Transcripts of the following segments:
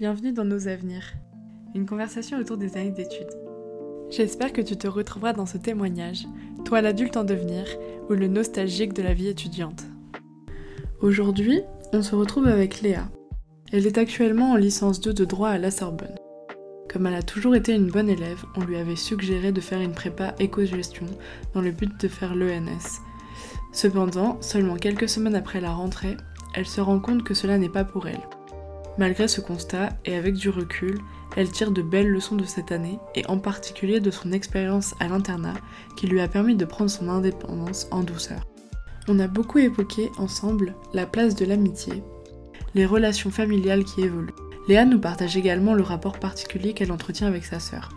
bienvenue dans Nos Avenirs, une conversation autour des années d'études. J'espère que tu te retrouveras dans ce témoignage, toi l'adulte en devenir ou le nostalgique de la vie étudiante. Aujourd'hui, on se retrouve avec Léa. Elle est actuellement en licence 2 de droit à la Sorbonne. Comme elle a toujours été une bonne élève, on lui avait suggéré de faire une prépa éco-gestion dans le but de faire l'ENS. Cependant, seulement quelques semaines après la rentrée, elle se rend compte que cela n'est pas pour elle. Malgré ce constat, et avec du recul, elle tire de belles leçons de cette année, et en particulier de son expérience à l'internat, qui lui a permis de prendre son indépendance en douceur. On a beaucoup évoqué ensemble la place de l'amitié, les relations familiales qui évoluent. Léa nous partage également le rapport particulier qu'elle entretient avec sa sœur.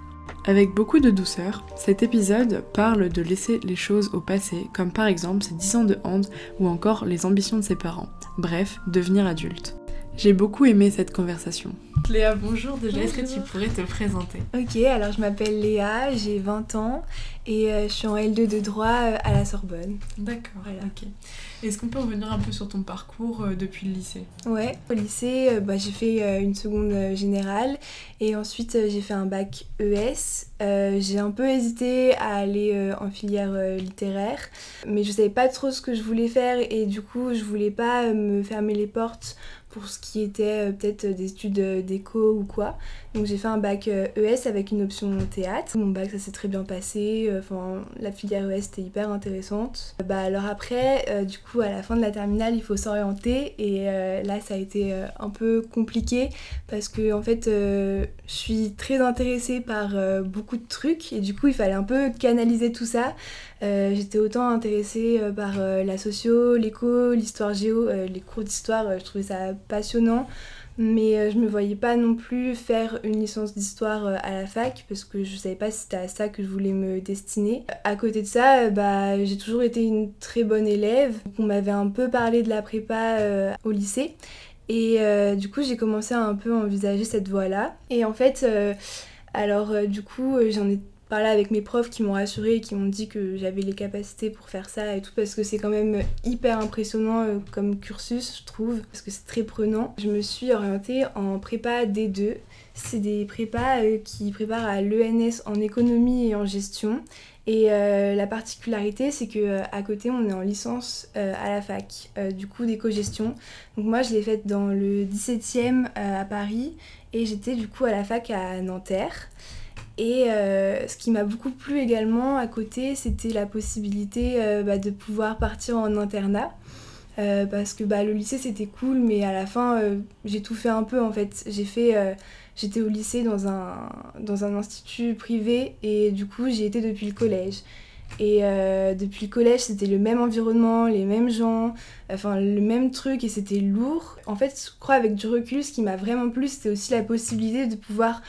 Avec beaucoup de douceur, cet épisode parle de laisser les choses au passé, comme par exemple ses 10 ans de hand ou encore les ambitions de ses parents. Bref, devenir adulte. J'ai beaucoup aimé cette conversation. Léa, bonjour déjà, est-ce que tu pourrais te présenter? Ok, alors je m'appelle Léa, j'ai 20 ans et euh, je suis en L2 de droit euh, à la Sorbonne. D'accord, ok. Est-ce qu'on peut revenir un peu sur ton parcours euh, depuis le lycée? Ouais, au lycée, bah, j'ai fait une seconde générale et ensuite j'ai fait un bac ES. j'ai un peu hésité à aller en filière littéraire, mais je savais pas trop ce que je voulais faire et du coup je voulais pas me fermer les portes pour ce qui était peut-être des études d'éco ou quoi. Donc j'ai fait un bac ES avec une option théâtre. Mon bac ça s'est très bien passé, enfin la filière ES était hyper intéressante. Bah alors après, euh, du coup à la fin de la terminale il faut s'orienter et euh, là ça a été euh, un peu compliqué parce que en fait je suis très intéressée par beaucoup de trucs et du coup il fallait un peu canaliser tout ça. J'étais autant intéressée par la socio, l'éco, l'histoire géo, les cours d'histoire, je trouvais ça passionnant mais euh, je me voyais pas non plus faire une licence d'histoire euh, à la fac parce que je savais pas si c'était à ça que je voulais me destiner. À côté de ça, euh, bah, j'ai toujours été une très bonne élève. On m'avait un peu parlé de la prépa au lycée et du coup j'ai commencé à un peu envisager cette voie-là. Et en fait, alors du coup j'en ai parlé avec mes profs qui m'ont rassuré et qui m'ont dit que j'avais les capacités pour faire ça et tout parce que c'est quand même hyper impressionnant euh, comme cursus je trouve parce que c'est très prenant. Je me suis orientée en prépa D2. C'est des prépas euh, qui préparent à l'ENS en économie et en gestion. Et euh, la particularité, c'est que à côté, on est en licence à la fac, du coup d'éco-gestion. Donc moi, je l'ai faite dans le 17e à Paris et j'étais du coup à la fac à Nanterre. Et euh, ce qui m'a beaucoup plu également à côté, c'était la possibilité euh, bah, de pouvoir partir en internat. Euh, parce que bah, le lycée c'était cool, mais à la fin j'ai tout fait un peu en fait. J'ai fait, j'étais au lycée dans un, dans un institut privé et du coup j'ai été depuis le collège. Et depuis le collège, c'était le même environnement, les mêmes gens, enfin le même truc et c'était lourd. En fait, je crois avec du recul, ce qui m'a vraiment plu, c'était aussi la possibilité de pouvoir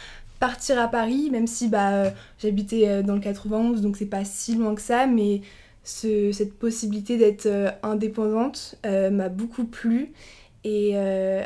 partir à Paris, même si bah, euh, j'habitais euh, dans le 91, donc c'est pas si loin que ça, mais cette possibilité d'être euh, indépendante m'a beaucoup plu. Et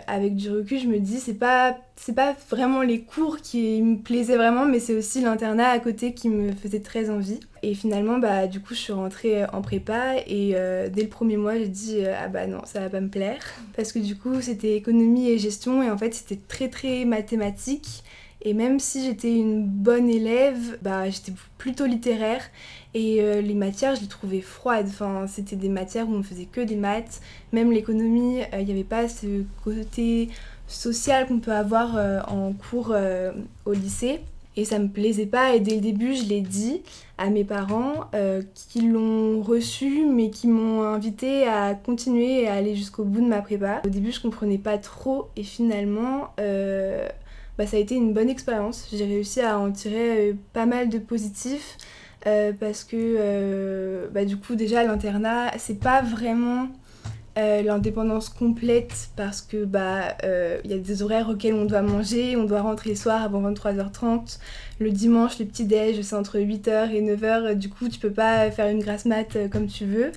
avec du recul, je me dis, c'est pas, c'est pas vraiment les cours qui me plaisaient vraiment, mais c'est aussi l'internat à côté qui me faisait très envie. Et finalement, bah, du coup, je suis rentrée en prépa et dès le premier mois, j'ai dit, ah bah non, ça va pas me plaire. Parce que du coup, c'était économie et gestion et en fait, c'était très très mathématique. Et même si j'étais une bonne élève, bah, j'étais plutôt littéraire. Et euh, les matières, je les trouvais froides. Enfin, c'était des matières où on faisait que des maths. Même l'économie, euh, il n'y avait pas ce côté social qu'on peut avoir euh, en cours au lycée. Et ça me plaisait pas. Et dès le début, je l'ai dit à mes parents qui l'ont reçu, mais qui m'ont invité à continuer et à aller jusqu'au bout de ma prépa. Au début, je comprenais pas trop. Et finalement bah, ça a été une bonne expérience. J'ai réussi à en tirer euh, pas mal de positifs euh, parce que euh, bah, du coup déjà l'internat c'est pas vraiment l'indépendance complète parce que bah il y a des horaires auxquels on doit manger, on doit rentrer le soir avant 23h30. Le dimanche, le petit déj, c'est entre 8h et 9h, du coup tu peux pas faire une grasse mat comme tu veux.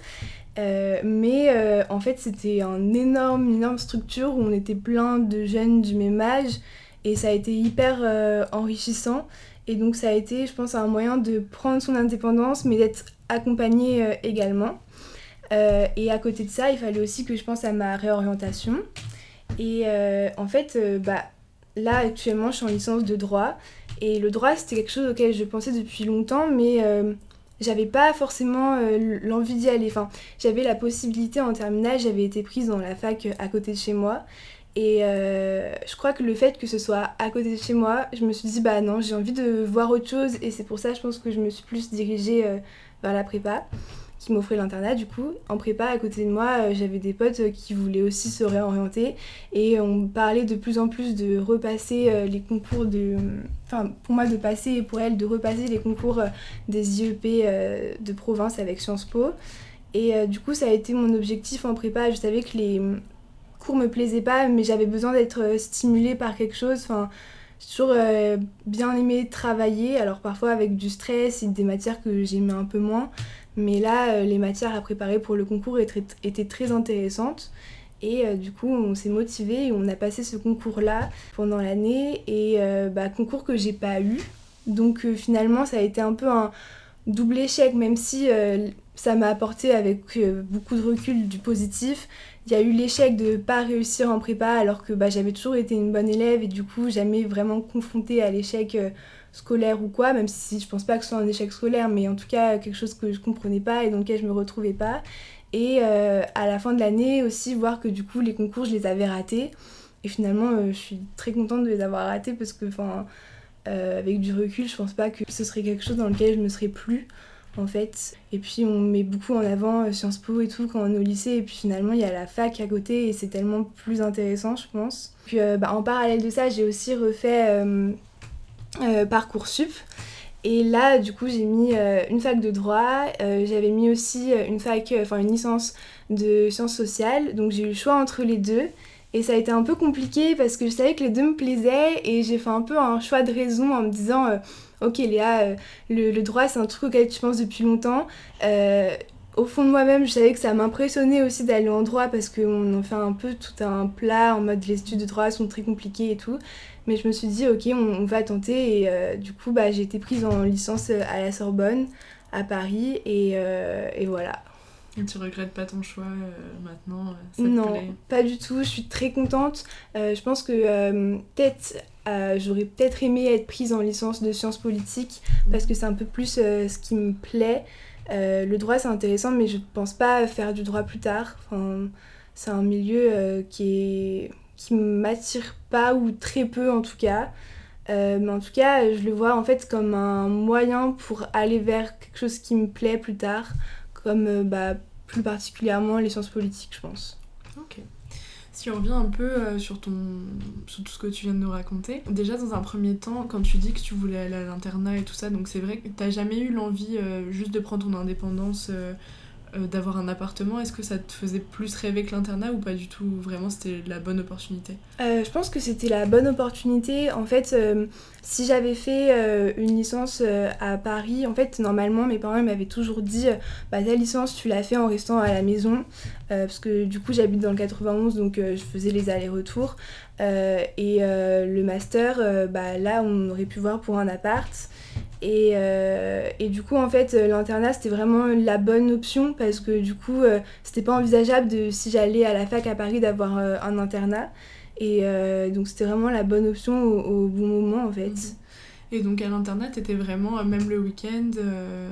mais en fait c'était un énorme, énorme structure où on était plein de jeunes du même âge et ça a été hyper euh, enrichissant. Et donc ça a été, je pense, un moyen de prendre son indépendance, mais d'être accompagné euh, également. Euh, et à côté de ça, il fallait aussi que je pense à ma réorientation. Et en fait, bah, là, actuellement, je suis en licence de droit. Et le droit, c'était quelque chose auquel je pensais depuis longtemps, mais euh, j'avais pas forcément euh, l'envie d'y aller. Enfin, j'avais la possibilité en terminale, j'avais été prise dans la fac à côté de chez moi. Et euh, je crois que le fait que ce soit à côté de chez moi, je me suis dit, bah non, j'ai envie de voir autre chose. Et c'est pour ça, je pense que je me suis plus dirigée vers la prépa qui m'offrait l'internat du coup. En prépa, à côté de moi, euh, j'avais des potes euh, qui voulaient aussi se réorienter et on parlait de plus en plus de repasser euh, les concours de... Enfin, pour moi de passer et pour elle de repasser les concours des IEP de province avec Sciences Po. Et du coup, ça a été mon objectif en prépa. Je savais que les cours me plaisaient pas, mais j'avais besoin d'être stimulée par quelque chose. Enfin, j'ai toujours bien aimé travailler, alors parfois avec du stress et des matières que j'aimais un peu moins. Mais là, euh, les matières à préparer pour le concours étaient très intéressantes. Et euh, du coup, on s'est motivé et on a passé ce concours-là pendant l'année. Et euh, bah, concours que j'ai pas eu. Donc finalement, ça a été un peu un double échec, même si ça m'a apporté avec beaucoup de recul du positif. Il y a eu l'échec de ne pas réussir en prépa alors que bah, j'avais toujours été une bonne élève et du coup, jamais vraiment confrontée à l'échec scolaire ou quoi, même si je pense pas que ce soit un échec scolaire, mais en tout cas quelque chose que je comprenais pas et dans lequel je me retrouvais pas. Et euh, à la fin de l'année aussi, voir que du coup les concours je les avais ratés. Et finalement, euh, je suis très contente de les avoir ratés parce que, euh, avec du recul, je pense pas que ce serait quelque chose dans lequel je me serais plus en fait. Et puis on met beaucoup en avant Sciences Po et tout quand on est au lycée, et puis finalement il y a la fac à côté et c'est tellement plus intéressant, je pense. Puis bah, en parallèle de ça, j'ai aussi refait euh, Parcoursup. Et là, du coup, j'ai mis euh, une fac de droit, euh, j'avais mis aussi une fac, enfin une licence de sciences sociales. Donc j'ai eu le choix entre les deux. Et ça a été un peu compliqué parce que je savais que les deux me plaisaient et j'ai fait un peu un choix de raison en me disant Ok, Léa, le, le, droit c'est un truc auquel tu penses depuis longtemps au fond de moi-même, je savais que ça m'impressionnait aussi d'aller en droit parce qu'on en fait un peu tout un plat en mode les études de droit sont très compliquées et tout. Mais je me suis dit, ok, on, va tenter. Et euh, du coup, bah, j'ai été prise en licence euh, à la Sorbonne, à Paris. Et, euh, et voilà. Et tu regrettes pas ton choix maintenant Non, pas du tout. Je suis très contente. je pense que peut-être j'aurais peut-être aimé être prise en licence de sciences politiques parce que c'est un peu plus ce qui me plaît. Euh, le droit c'est intéressant mais je ne pense pas faire du droit plus tard. C'est un milieu euh, qui est qui m'attire pas ou très peu en tout cas. Euh, mais en tout cas, je le vois en fait comme un moyen pour aller vers quelque chose qui me plaît plus tard, comme bah, plus particulièrement les sciences politiques, je pense. Si on revient un peu euh, sur, ton, sur tout ce que tu viens de nous raconter, déjà dans un premier temps, quand tu dis que tu voulais aller à l'internat et tout ça, donc c'est vrai que t'as jamais eu l'envie euh, juste de prendre ton indépendance euh, d'avoir un appartement, est-ce que ça te faisait plus rêver que l'internat ou pas du tout? Vraiment, c'était la bonne opportunité? Je pense que c'était la bonne opportunité. En fait, si j'avais fait une licence à Paris, en fait, normalement, mes parents m'avaient toujours dit bah, ta licence, tu l'as fait en restant à la maison. parce que du coup, j'habite dans le 91, donc je faisais les allers-retours. et le master, bah, là, on aurait pu voir pour un appart. Et, euh, du coup, en fait, l'internat, c'était vraiment la bonne option parce que du coup, euh, c'était pas envisageable de, si j'allais à la fac à Paris d'avoir euh, un internat. Et donc, c'était vraiment la bonne option au, bon moment, en fait. Mhm. Et donc à l'internat, t'étais vraiment, euh, même le week-end, euh,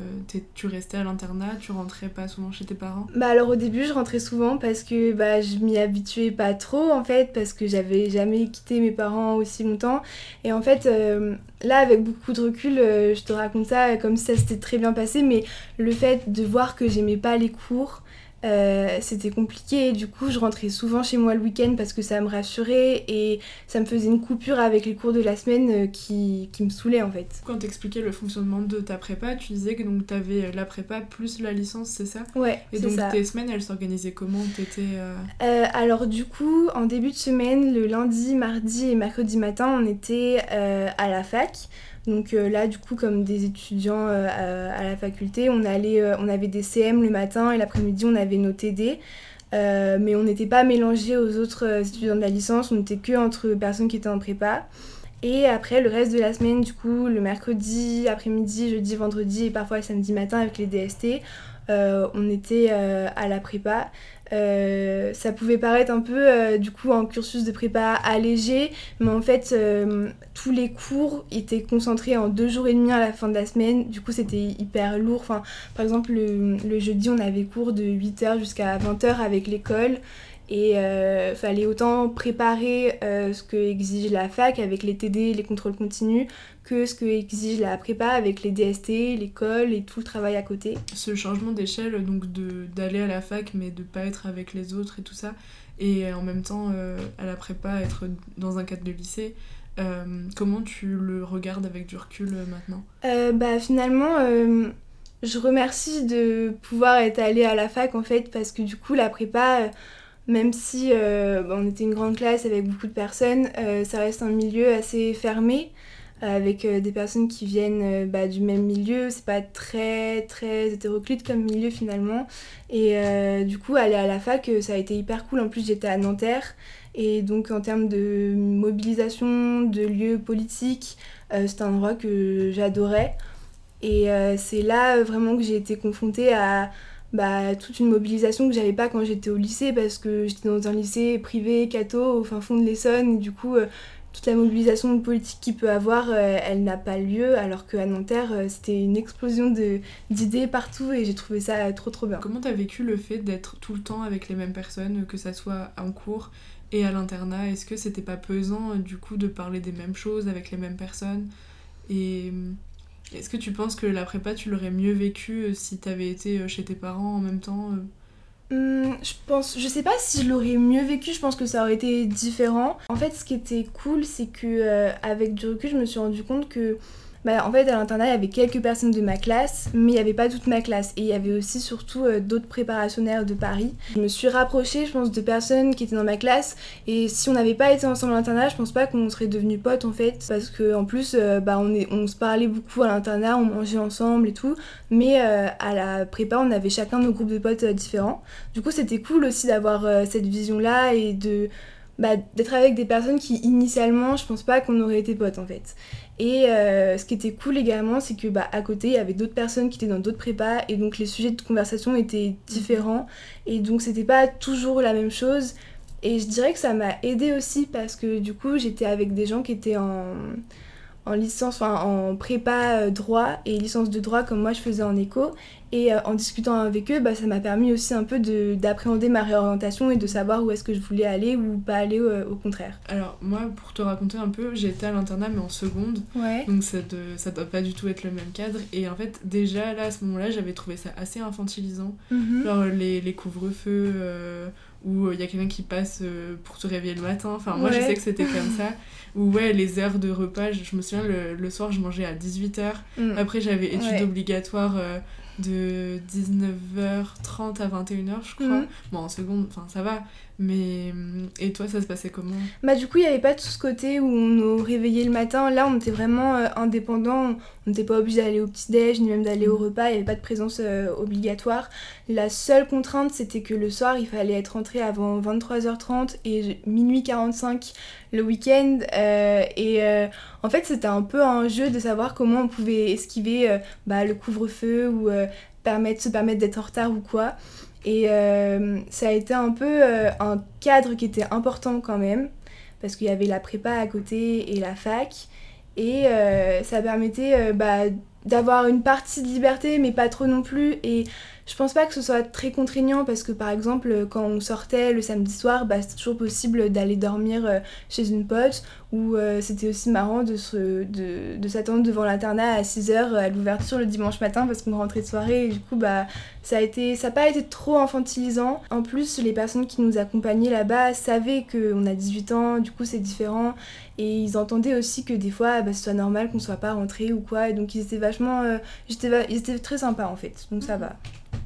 tu restais à l'internat, tu rentrais pas souvent chez tes parents? Bah alors au début, je rentrais souvent parce que bah, je m'y habituais pas trop en fait, parce que j'avais jamais quitté mes parents aussi longtemps. Et en fait, euh, là avec beaucoup de recul, je te raconte ça comme si ça s'était très bien passé, mais le fait de voir que j'aimais pas les cours, euh, c'était compliqué du coup je rentrais souvent chez moi le week-end parce que ça me rassurait et ça me faisait une coupure avec les cours de la semaine euh, qui, qui me saoulait en fait. Quand t'expliquais le fonctionnement de ta prépa, tu disais que donc t'avais euh, la prépa plus la licence, c'est ça? Ouais. Et donc tes semaines elles s'organisaient comment? T'étais Alors du coup en début de semaine, le lundi, mardi et mercredi matin, on était à la fac. Donc euh, là, du coup, comme des étudiants euh, à, la faculté, on, allait, euh, on avait des CM le matin et l'après-midi, on avait nos TD. mais on n'était pas mélangés aux autres étudiants de la licence, on n'était que entre personnes qui étaient en prépa. Et après, le reste de la semaine, du coup, le mercredi, après-midi, jeudi, vendredi et parfois samedi matin avec les DST, on était à la prépa. ça pouvait paraître un peu du coup un cursus de prépa allégé, mais en fait tous les cours étaient concentrés en deux jours et demi à la fin de la semaine. Du coup c'était hyper lourd. Par exemple le, le jeudi on avait cours de 8h jusqu'à 20h avec l'école. Et euh, fallait autant préparer euh, ce que exige la fac avec les TD, les contrôles continus, que ce que exige la prépa avec les DST, l'école et tout le travail à côté. Ce changement d'échelle, donc d'aller à la fac mais de pas être avec les autres et tout ça, et en même temps euh, à la prépa être dans un cadre de lycée, euh, comment tu le regardes avec du recul maintenant? Bah, Finalement je remercie de pouvoir être allée à la fac en fait parce que du coup la prépa même si euh, on était une grande classe avec beaucoup de personnes, euh, ça reste un milieu assez fermé, euh, avec des personnes qui viennent bah, du même milieu. C'est pas très très hétéroclite comme milieu finalement. Et du coup, aller à la fac, ça a été hyper cool. En plus, j'étais à Nanterre. Et donc, en termes de mobilisation, de lieux politiques, c'est un endroit que j'adorais. Et c'est là vraiment que j'ai été confrontée à bah, toute une mobilisation que j'avais pas quand j'étais au lycée parce que j'étais dans un lycée privé, catho, au fin fond de l'Essonne, et du coup, euh, toute la mobilisation politique qu'il peut avoir, euh, elle n'a pas lieu, alors qu'à Nanterre, euh, c'était une explosion d'idées partout et j'ai trouvé ça trop trop bien. Comment t'as vécu le fait d'être tout le temps avec les mêmes personnes, que ça soit en cours et à l'internat? Est-ce que c'était pas pesant du coup de parler des mêmes choses avec les mêmes personnes? Et est-ce que tu penses que la prépa, tu l'aurais mieux vécu euh, si t'avais été euh, chez tes parents en même temps euh hum, je pense, je sais pas si je l'aurais mieux vécu, je pense que ça aurait été différent. En fait, ce qui était cool, c'est que avec du recul, je me suis rendu compte que bah, en fait, à l'internat, il y avait quelques personnes de ma classe, mais il n'y avait pas toute ma classe. Et il y avait aussi surtout euh, d'autres préparationnaires de Paris. Je me suis rapprochée, je pense, de personnes qui étaient dans ma classe. Et si on n'avait pas été ensemble à l'internat, je pense pas qu'on serait devenus potes en fait. Parce qu'en plus, euh, bah, on, se parlait beaucoup à l'internat, on mangeait ensemble et tout. Mais euh, à la prépa, on avait chacun nos groupes de potes différents. Du coup, c'était cool aussi d'avoir cette vision-là et de bah, d'être avec des personnes qui initialement je pense pas qu'on aurait été potes en fait. Et euh, ce qui était cool également c'est que bah, à côté il y avait d'autres personnes qui étaient dans d'autres prépas et donc les sujets de conversation étaient différents et donc c'était pas toujours la même chose et je dirais que ça m'a aidé aussi parce que du coup j'étais avec des gens qui étaient en en licence, enfin en prépa euh, droit et licence de droit comme moi je faisais en éco. Et euh, en discutant avec eux, bah, ça m'a permis aussi un peu d'appréhender ma réorientation et de savoir où est-ce que je voulais aller ou pas aller euh, au contraire. Alors moi, pour te raconter un peu, j'étais à l'internat mais en seconde. Ouais. Donc ça, de, ça doit pas du tout être le même cadre. Et en fait, déjà là, à ce moment-là, j'avais trouvé ça assez infantilisant. Mhm. Genre les, les couvre-feux où il y a quelqu'un qui passe pour te réveiller le matin. Enfin, moi, je sais que c'était comme ça. Ou ouais, les heures de repas, je, me souviens, le, le, soir, je mangeais à 18h. Mm. Après, j'avais études obligatoires euh, de 19h30 à 21h, je crois. Mm. Bon, en seconde, enfin, ça va. Mais euh, et toi, ça se passait comment? Bah du coup, il n'y avait pas tout ce côté où on nous réveillait le matin. Là, on était vraiment euh, indépendant. On n'était pas obligé d'aller au petit-déj ni même d'aller au mm. repas. Il n'y avait pas de présence euh, obligatoire. La seule contrainte, c'était que le soir, il fallait être rentré avant 23h30 et minuit 45 le week-end. et en fait, c'était un peu un jeu de savoir comment on pouvait esquiver bah, le couvre-feu ou permettre, se permettre d'être en retard ou quoi. Et euh, ça a été un peu euh, un cadre qui était important quand même, parce qu'il y avait la prépa à côté et la fac. Et euh, ça permettait bah, d'avoir une partie de liberté, mais pas trop non plus. Et je pense pas que ce soit très contraignant parce que par exemple quand on sortait le samedi soir, bah, c'était toujours possible d'aller dormir euh, chez une pote ou euh, c'était aussi marrant de, se, de, s'attendre devant l'internat à 6h à l'ouverture le dimanche matin parce qu'on rentrait de soirée et du coup bah ça a n'a pas été trop infantilisant. En plus les personnes qui nous accompagnaient là-bas savaient qu'on a 18 ans, du coup c'est différent et ils entendaient aussi que des fois bah, ce soit normal qu'on soit pas rentré ou quoi et donc ils étaient vachement euh, ils étaient très sympas en fait donc ça va.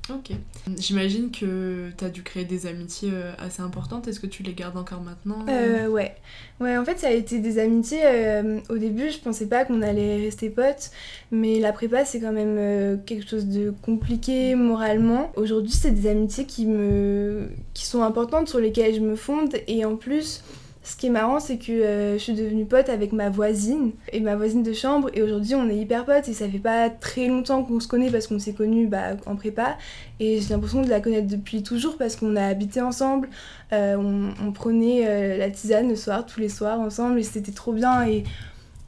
Ok. J'imagine que tu as dû créer des amitiés euh, assez importantes. Est-ce que tu les gardes encore maintenant euh, Ouais. Ouais, en fait, ça a été des amitiés. Euh, au début, je pensais pas qu'on allait rester potes. Mais la prépa, c'est quand même euh, quelque chose de compliqué moralement. Aujourd'hui, c'est des amitiés qui, me... qui sont importantes, sur lesquelles je me fonde. Et en plus, ce qui est marrant, c'est que je suis devenue pote avec ma voisine et ma voisine de chambre. Et aujourd'hui, on est hyper potes et ça fait pas très longtemps qu'on se connaît parce qu'on s'est connus bah, en prépa. Et j'ai l'impression de la connaître depuis toujours parce qu'on a habité ensemble. On, on, prenait la tisane le soir, tous les soirs ensemble et c'était trop bien. Et...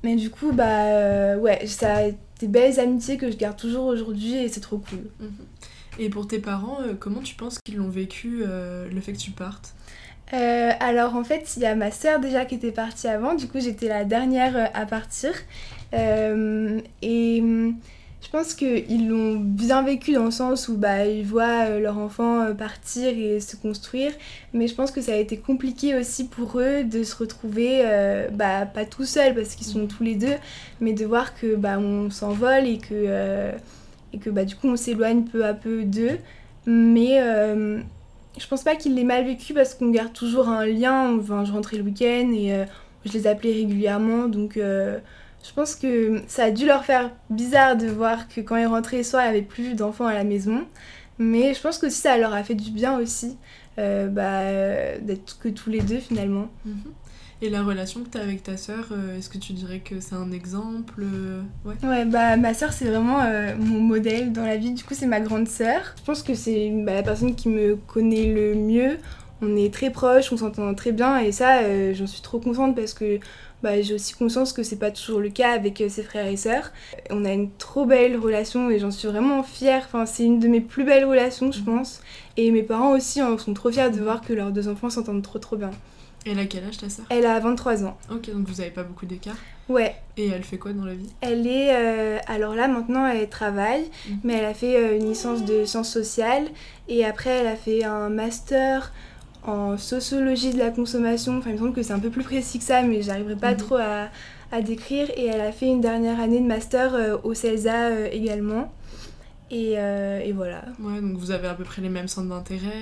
Mais du coup, bah ouais, ça a des belles amitiés que je garde toujours aujourd'hui et c'est trop cool. Mhm. Et pour tes parents, euh, comment tu penses qu'ils l'ont vécu euh, le fait que tu partes? Euh, alors en fait, il y a ma sœur déjà qui était partie avant, du coup j'étais la dernière à partir. et hum, je pense qu'ils l'ont bien vécu dans le sens où bah, ils voient euh, leur enfant euh, partir et se construire. Mais je pense que ça a été compliqué aussi pour eux de se retrouver, euh, bah, pas tout seuls parce qu'ils sont tous les deux, mais de voir que bah, on s'envole et que, et bah, du coup on s'éloigne peu à peu d'eux. Je pense pas qu'ils l'aient mal vécu parce qu'on garde toujours un lien. Enfin, je rentrais le week-end et je les appelais régulièrement. Donc je pense que ça a dû leur faire bizarre de voir que quand ils rentraient soit il n'y avait plus d'enfants à la maison. Mais je pense que ça leur a fait du bien aussi euh, bah, d'être que tous les deux finalement. Mhm. Et la relation que tu as avec ta sœur, euh, est-ce que tu dirais que c'est un exemple euh, ouais. ouais, bah ma sœur c'est vraiment mon modèle dans la vie. Du coup, c'est ma grande sœur. Je pense que c'est bah, la personne qui me connaît le mieux. On est très proches, on s'entend très bien et ça, j'en suis trop contente parce que bah, j'ai aussi conscience que c'est pas toujours le cas avec euh, ses frères et sœurs. On a une trop belle relation et j'en suis vraiment fière. Enfin, c'est une de mes plus belles relations, je pense. Et mes parents aussi en sont trop fiers de voir que leurs deux enfants s'entendent trop trop bien. Elle a quel âge ta sœur? Elle a 23 ans. Ok, donc vous avez pas beaucoup d'écart? Ouais. Et elle fait quoi dans la vie? Elle est. Euh, alors là, maintenant, elle travaille, mhm. mais elle a fait euh, une licence de sciences sociales et après, elle a fait un master en sociologie de la consommation. Enfin, il me semble que c'est un peu plus précis que ça, mais j'arriverai pas mhm. trop à, à, décrire. Et elle a fait une dernière année de master euh, au CELSA euh, également. Et, euh, et, voilà. Ouais, donc vous avez à peu près les mêmes centres d'intérêt.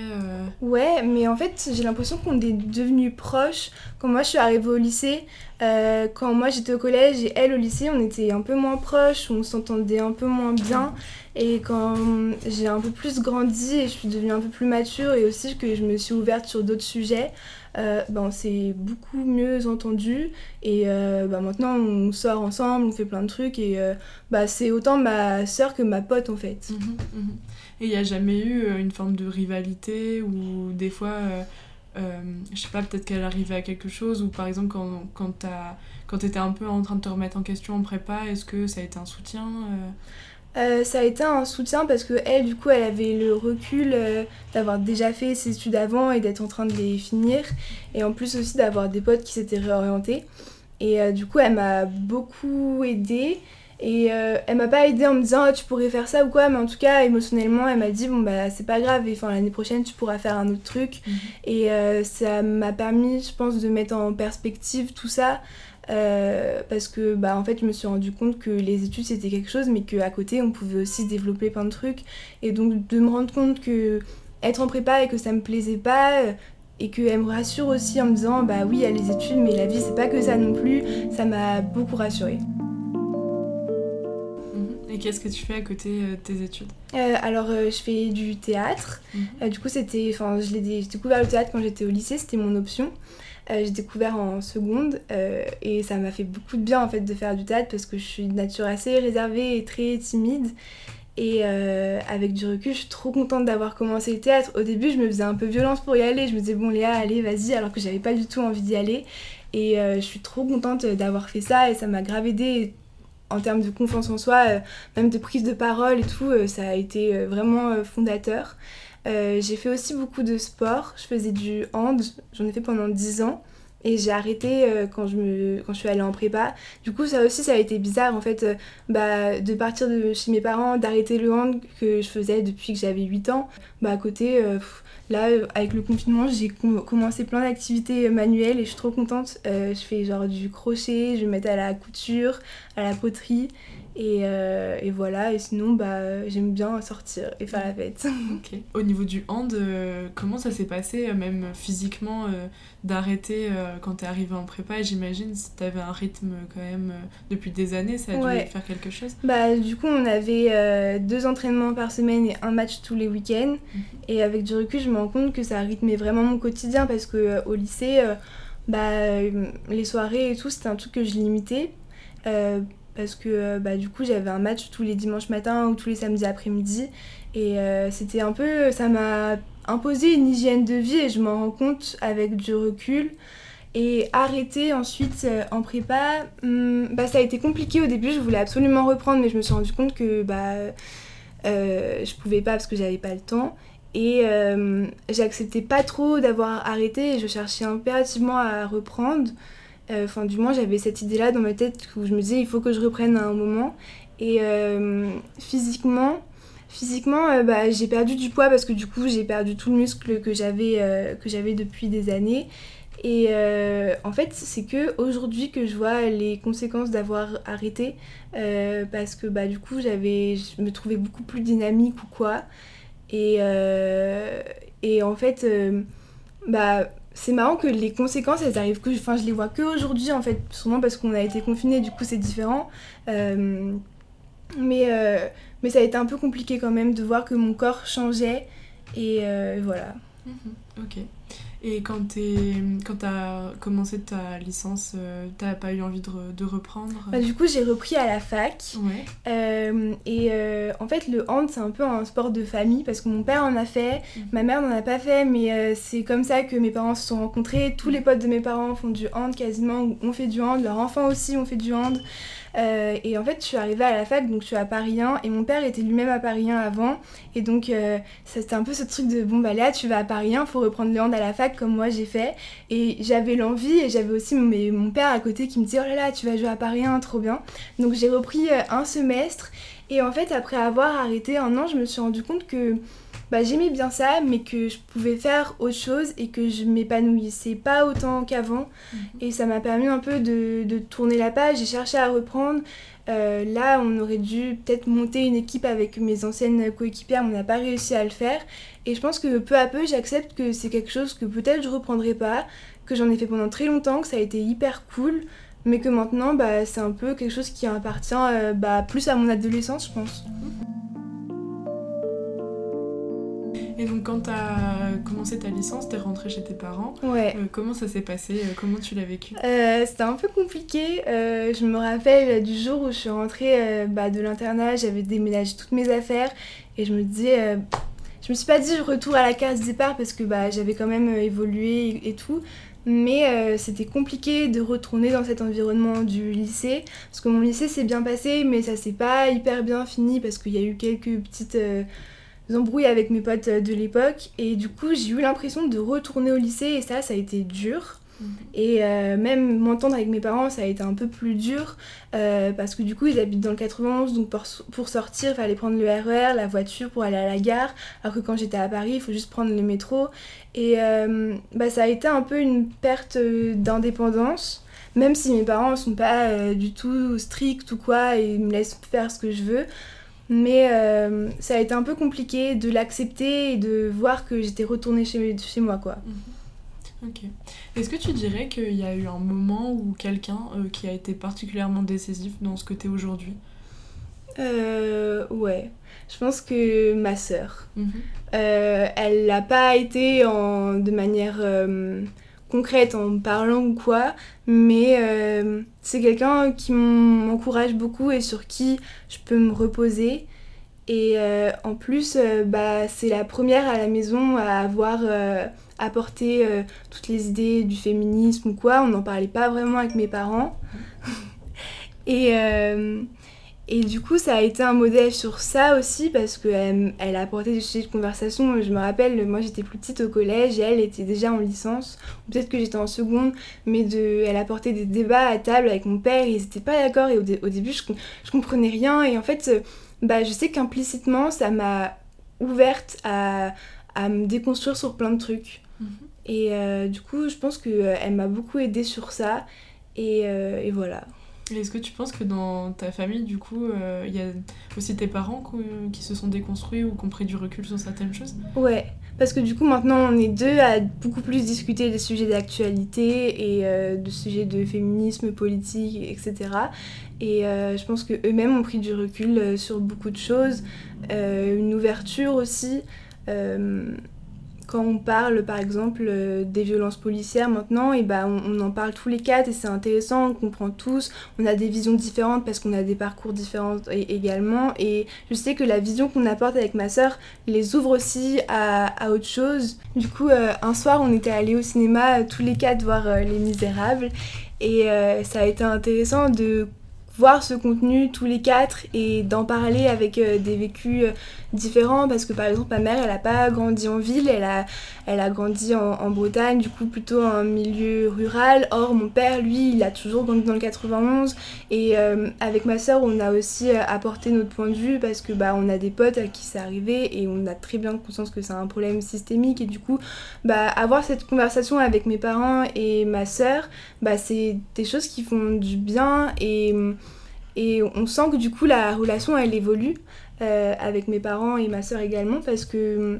Ouais, mais en fait, j'ai l'impression qu'on est devenus proches. Quand moi je suis arrivée au lycée, quand moi j'étais au collège et elle au lycée, on était un peu moins proches, on s'entendait un peu moins bien. Et quand j'ai un peu plus grandi et je suis devenue un peu plus mature et aussi que je me suis ouverte sur d'autres sujets, euh, ben, on s'est beaucoup mieux entendu. Et euh, ben, maintenant, on sort ensemble, on fait plein de trucs. Et euh, bah, c'est autant ma soeur que ma pote en fait. Mhm, mhm. Et il n'y a jamais eu une forme de rivalité ou des fois, je sais pas, peut-être qu'elle arrivait à quelque chose ou par exemple quand, quand, quand tu étais un peu en train de te remettre en question en prépa, est-ce que ça a été un soutien euh, ça a été un soutien parce que elle, du coup, elle avait le recul euh, d'avoir déjà fait ses études avant et d'être en train de les finir. Et en plus aussi d'avoir des potes qui s'étaient réorientés. Et euh, du coup, elle m'a beaucoup aidée. Et elle m'a pas aidée en me disant ah, tu pourrais faire ça ou quoi, mais en tout cas, émotionnellement, elle m'a dit bon, bah c'est pas grave, et l'année prochaine, tu pourras faire un autre truc. Mhm. Et ça m'a permis, je pense, de mettre en perspective tout ça. Euh, parce que bah, en fait je me suis rendu compte que les études c'était quelque chose mais qu'à côté on pouvait aussi développer plein de trucs et donc de me rendre compte que être en prépa et que ça me plaisait pas euh, et qu'elle me rassure aussi en me disant bah oui il y a les études mais la vie c'est pas que ça non plus ça m'a beaucoup rassurée mhm. et qu'est-ce que tu fais à côté euh, de tes études? Alors, je fais du théâtre. Mhm. du coup, c'était, enfin, je l'ai découvert le théâtre quand j'étais au lycée, c'était mon option. Euh, j'ai découvert en seconde euh, et ça m'a fait beaucoup de bien en fait de faire du théâtre parce que je suis de nature assez réservée et très timide. Et euh, avec du recul, je suis trop contente d'avoir commencé le théâtre. Au début, je me faisais un peu violence pour y aller. Je me disais, bon, Léa, allez, vas-y, alors que j'avais pas du tout envie d'y aller. Et je suis trop contente d'avoir fait ça et ça m'a grave aidé en termes de confiance en soi, même de prise de parole et tout. ça a été vraiment fondateur. Euh, j'ai fait aussi beaucoup de sport. Je faisais du hand, j'en ai fait pendant 10 ans. Et j'ai arrêté euh, quand, je suis allée en prépa. Du coup, ça aussi, ça a été bizarre en fait, euh, bah, de partir de chez mes parents, d'arrêter le hand que je faisais depuis que j'avais 8 ans. Bah, à côté, là, avec le confinement, j'ai commencé plein d'activités manuelles et je suis trop contente. je fais genre du crochet, je me mets à la couture, à la poterie. Et, euh, et, voilà, et sinon, bah, j'aime bien sortir et faire la fête. Au niveau du hand, euh, comment ça s'est passé, euh, même physiquement, d'arrêter quand t'es arrivée en prépa? J'imagine, si t'avais un rythme quand même depuis des années, ça a dû faire quelque chose Bah, du coup, on avait deux entraînements par semaine et un match tous les week-ends. Mhm. Et avec du recul, je me rends compte que ça rythmait vraiment mon quotidien parce qu'au lycée bah, les soirées et tout, c'était un truc que je limitais. Parce que bah, du coup, j'avais un match tous les dimanches matins ou tous les samedis après-midi. Et c'était un peu. Ça m'a imposé une hygiène de vie et je m'en rends compte avec du recul. Et arrêter ensuite euh, en prépa, hmm, bah, ça a été compliqué au début. Je voulais absolument reprendre, mais je me suis rendu compte que bah, euh, je pouvais pas parce que j'avais pas le temps. Et euh, j'acceptais pas trop d'avoir arrêté et je cherchais impérativement à reprendre. Euh, enfin, du moins, j'avais cette idée-là dans ma tête où je me disais il faut que je reprenne à un moment. Et physiquement, physiquement bah, j'ai perdu du poids parce que du coup, j'ai perdu tout le muscle que j'avais depuis des années. Et euh, en fait, c'est que aujourd'hui que je vois les conséquences d'avoir arrêté, euh, parce que bah, du coup, j'avais, je me trouvais beaucoup plus dynamique ou quoi. Et, euh, et en fait, bah, c'est marrant que les conséquences, elles arrivent que, enfin, je les vois que aujourd'hui en fait, sûrement parce qu'on a été confiné, du coup, c'est différent. mais, mais ça a été un peu compliqué quand même de voir que mon corps changeait. Et voilà. Mhm. ok. Et quand tu as commencé ta licence, euh, t'as pas eu envie de, de reprendre? Bah, Du coup, j'ai repris à la fac. Ouais. Euh, et euh, en fait, le hand, c'est un peu un sport de famille parce que mon père en a fait, mhm. ma mère n'en a pas fait, mais c'est comme ça que mes parents se sont rencontrés. Tous les potes de mes parents font du hand quasiment, ont fait du hand, leurs enfants aussi ont fait du hand. Euh, et en fait, je suis arrivée à la fac, donc je suis à Paris 1, et mon père était lui-même à Paris 1 avant. Et donc, euh, c'était un peu ce truc de bon, bah là, tu vas à Paris 1, faut reprendre le hand à la fac comme moi j'ai fait. Et j'avais l'envie, et j'avais aussi mon, père à côté qui me disait oh là là, tu vas jouer à Paris 1, trop bien. Donc, j'ai repris euh, un semestre. Et en fait, après avoir arrêté un an, je me suis rendu compte que bah, j'aimais bien ça, mais que je pouvais faire autre chose et que je m'épanouissais pas autant qu'avant. Mhm. Et ça m'a permis un peu de, de tourner la page. J'ai cherché à reprendre. Euh, là, on aurait dû peut-être monter une équipe avec mes anciennes coéquipières, mais on n'a pas réussi à le faire. Et je pense que peu à peu, j'accepte que c'est quelque chose que peut-être je reprendrai pas, que j'en ai fait pendant très longtemps, que ça a été hyper cool, mais que maintenant, bah, c'est un peu quelque chose qui appartient euh, bah, plus à mon adolescence, je pense. Et donc quand tu as commencé ta licence, tu es rentrée chez tes parents. Ouais. Euh, comment ça s'est passé? Euh, Comment tu l'as vécu? Euh, C'était un peu compliqué. je me rappelle du jour où je suis rentrée bah, de l'internat, j'avais déménagé toutes mes affaires et je me disais... je me suis pas dit je retourne à la case départ parce que bah, j'avais quand même évolué et, tout. Mais c'était compliqué de retourner dans cet environnement du lycée. Parce que mon lycée s'est bien passé, mais ça s'est pas hyper bien fini parce qu'il y a eu quelques petites embrouilles avec mes potes de l'époque. Et du coup, j'ai eu l'impression de retourner au lycée et ça, ça a été dur. Mhm. Et euh, même m'entendre avec mes parents, ça a été un peu plus dur euh, parce que du coup, ils habitent dans le 91, donc pour, sortir, il fallait prendre le RER, e la voiture pour aller à la gare. Alors que quand j'étais à Paris, il faut juste prendre le métro. Et euh, bah, ça a été un peu une perte d'indépendance, même si mes parents sont pas du tout stricts ou quoi et me laissent faire ce que je veux. Mais euh, ça a été un peu compliqué de l'accepter et de voir que j'étais retournée chez, chez moi, quoi. Mhm. Ok. Est-ce que tu dirais qu'il y a eu un moment où quelqu'un euh, qui a été particulièrement décisif dans ce que tu es aujourd'hui? Euh, Ouais. Je pense que ma sœur. Mhm. Euh, elle n'a pas été en, de manière concrète en parlant ou quoi, mais euh, c'est quelqu'un qui m'encourage beaucoup et sur qui je peux me reposer. Et euh, en plus, euh, bah, c'est la première à la maison à avoir apporté toutes les idées du féminisme ou quoi. On n'en parlait pas vraiment avec mes parents. et et du coup, ça a été un modèle sur ça aussi parce qu'elle elle a apporté des sujets de conversation. Je me rappelle, moi j'étais plus petite au collège et elle était déjà en licence. Peut-être que j'étais en seconde, mais de, elle apportait des débats à table avec mon père et ils n'étaient pas d'accord. Et au, début, je, je comprenais rien. Et en fait, euh, bah, je sais qu'implicitement, ça m'a ouverte à, à, me déconstruire sur plein de trucs. Mhm. Et euh, du coup, je pense qu'elle euh, m'a beaucoup aidée sur ça. Et, et voilà. Est-ce que tu penses que dans ta famille, du coup, il euh, y a aussi tes parents qui se sont déconstruits ou qui ont pris du recul sur certaines choses? Ouais, parce que du coup, maintenant, on est deux à beaucoup plus discuter des sujets d'actualité et euh, de sujets de féminisme, politique, etc. Et euh, je pense qu'eux-mêmes ont pris du recul sur beaucoup de choses, une ouverture aussi quand on parle par exemple euh, des violences policières maintenant, et bah, on, en parle tous les quatre et c'est intéressant, on comprend tous, on a des visions différentes parce qu'on a des parcours différents également. Et je sais que la vision qu'on apporte avec ma soeur les ouvre aussi à, autre chose. Du coup, euh, un soir, on était allés au cinéma tous les quatre voir Les Misérables et ça a été intéressant de voir ce contenu tous les quatre et d'en parler avec euh, des vécus euh, différents parce que par exemple ma mère elle a pas grandi en ville, elle a, elle a grandi en, Bretagne, du coup plutôt en milieu rural. Or mon père lui il a toujours grandi dans le 91 et euh, avec ma soeur on a aussi apporté notre point de vue parce que bah on a des potes à qui c'est arrivé et on a très bien conscience que c'est un problème systémique et du coup bah avoir cette conversation avec mes parents et ma soeur bah c'est des choses qui font du bien et et on sent que du coup la relation elle évolue euh, avec mes parents et ma soeur également parce que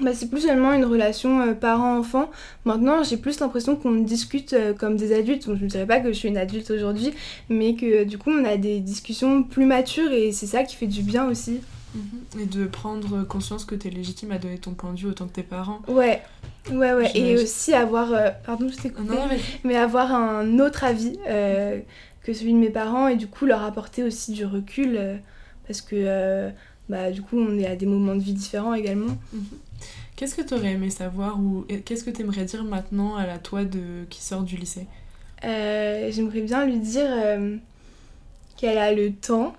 bah, c'est plus seulement une relation euh, parent-enfant. Maintenant j'ai plus l'impression qu'on discute euh, comme des adultes. je ne dirais pas que je suis une adulte aujourd'hui, mais que du coup on a des discussions plus matures et c'est ça qui fait du bien aussi. Mhm. Et de prendre conscience que tu es légitime à donner ton point de vue autant que tes parents. Ouais, ouais, ouais. Et aussi avoir, pardon, je t'ai coupé, mais... avoir un autre avis que celui de mes parents et du coup leur apporter aussi du recul euh, parce que euh, bah, du coup on est à des moments de vie différents également. Mhm. Qu'est-ce que tu aurais aimé savoir ou qu'est-ce que tu aimerais dire maintenant à la toi de, qui sort du lycée? Euh, J'aimerais bien lui dire qu'elle a le temps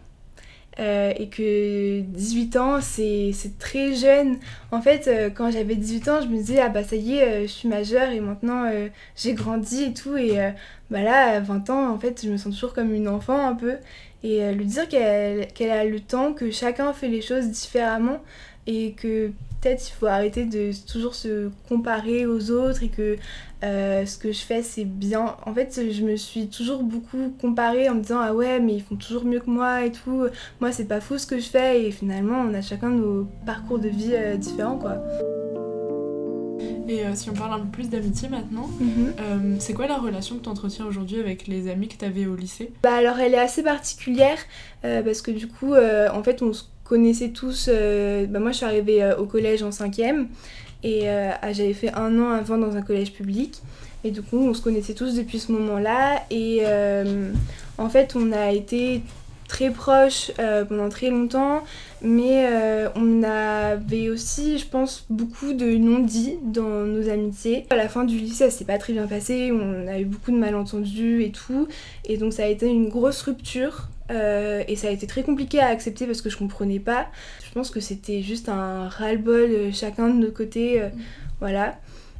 euh, et que 18 ans, c'est très jeune. En fait, euh, quand j'avais 18 ans, je me disais, ah bah ça y est, euh, je suis majeure et maintenant j'ai grandi et tout. Et bah là, à 20 ans, en fait, je me sens toujours comme une enfant un peu. Et lui dire qu'elle a le temps, que chacun fait les choses différemment et que peut-être il faut arrêter de toujours se comparer aux autres et que euh, ce que je fais c'est bien. En fait, je me suis toujours beaucoup comparée en me disant ah ouais, mais ils font toujours mieux que moi et tout. Moi, c'est pas fou ce que je fais et finalement, on a chacun nos parcours de vie euh, différents quoi. Et euh, si on parle un peu plus d'amitié maintenant, mhm. c'est quoi la relation que tu entretiens aujourd'hui avec les amis que tu avais au lycée? Bah alors elle est assez particulière parce que du coup en fait on se connaissait tous. bah moi je suis arrivée au collège en cinquième et euh, ah, j'avais fait un an avant dans un collège public. Et du coup, on se connaissait tous depuis ce moment-là. Et euh, en fait, on a été très proches euh, pendant très longtemps, mais on avait aussi, je pense, beaucoup de non-dits dans nos amitiés. À la fin du lycée, ça s'est pas très bien passé, on a eu beaucoup de malentendus et tout, et donc ça a été une grosse rupture. et ça a été très compliqué à accepter parce que je comprenais pas. Je pense que c'était juste un ras-le-bol euh, chacun de nos côtés. Euh, mm. Voilà.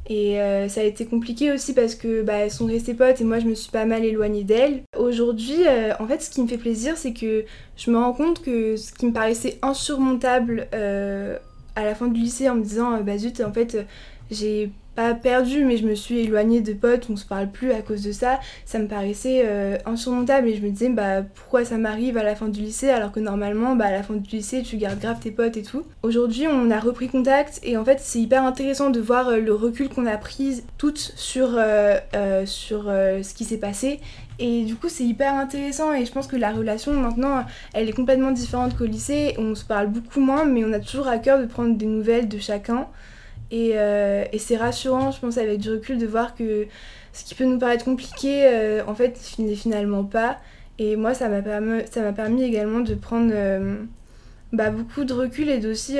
Et euh, ça a été compliqué aussi parce que bah, elles sont restées potes et moi je me suis pas mal éloignée d'elles. Aujourd'hui, en fait, ce qui me fait plaisir, c'est que je me rends compte que ce qui me paraissait insurmontable à la fin du lycée en me disant bah zut, en fait, j'ai pas perdu, mais je me suis éloignée de potes, on se parle plus à cause de ça. Ça me paraissait euh, insurmontable et je me disais, bah pourquoi ça m'arrive à la fin du lycée alors que normalement, bah à la fin du lycée, tu gardes grave tes potes et tout. Aujourd'hui, on a repris contact et en fait, c'est hyper intéressant de voir euh, le recul qu'on a pris toutes sur, euh, sur ce qui s'est passé. Et du coup, c'est hyper intéressant et je pense que la relation maintenant, elle est complètement différente qu'au lycée. On se parle beaucoup moins, mais on a toujours à cœur de prendre des nouvelles de chacun. Euh, et, c'est rassurant, je pense, avec du recul, de voir que ce qui peut nous paraître compliqué, euh, en fait, n'est finalement pas. Et moi, ça m'a permis, permis également de prendre euh, bah, beaucoup de recul et d'aussi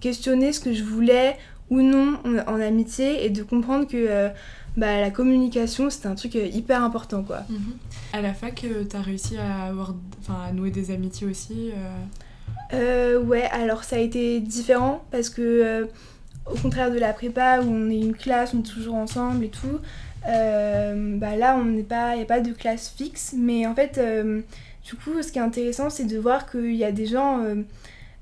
questionner ce que je voulais ou non en, amitié et de comprendre que bah, la communication, c'était un truc hyper important. Quoi. Mhm. À la fac, tu as réussi à, avoir, à nouer des amitiés aussi Ouais, alors ça a été différent parce que au contraire de la prépa où on est une classe, on est toujours ensemble et tout, euh, bah là on n'est pas, il n'y a pas de classe fixe, mais en fait, euh, du coup, ce qui est intéressant, c'est de voir qu'il y a des gens,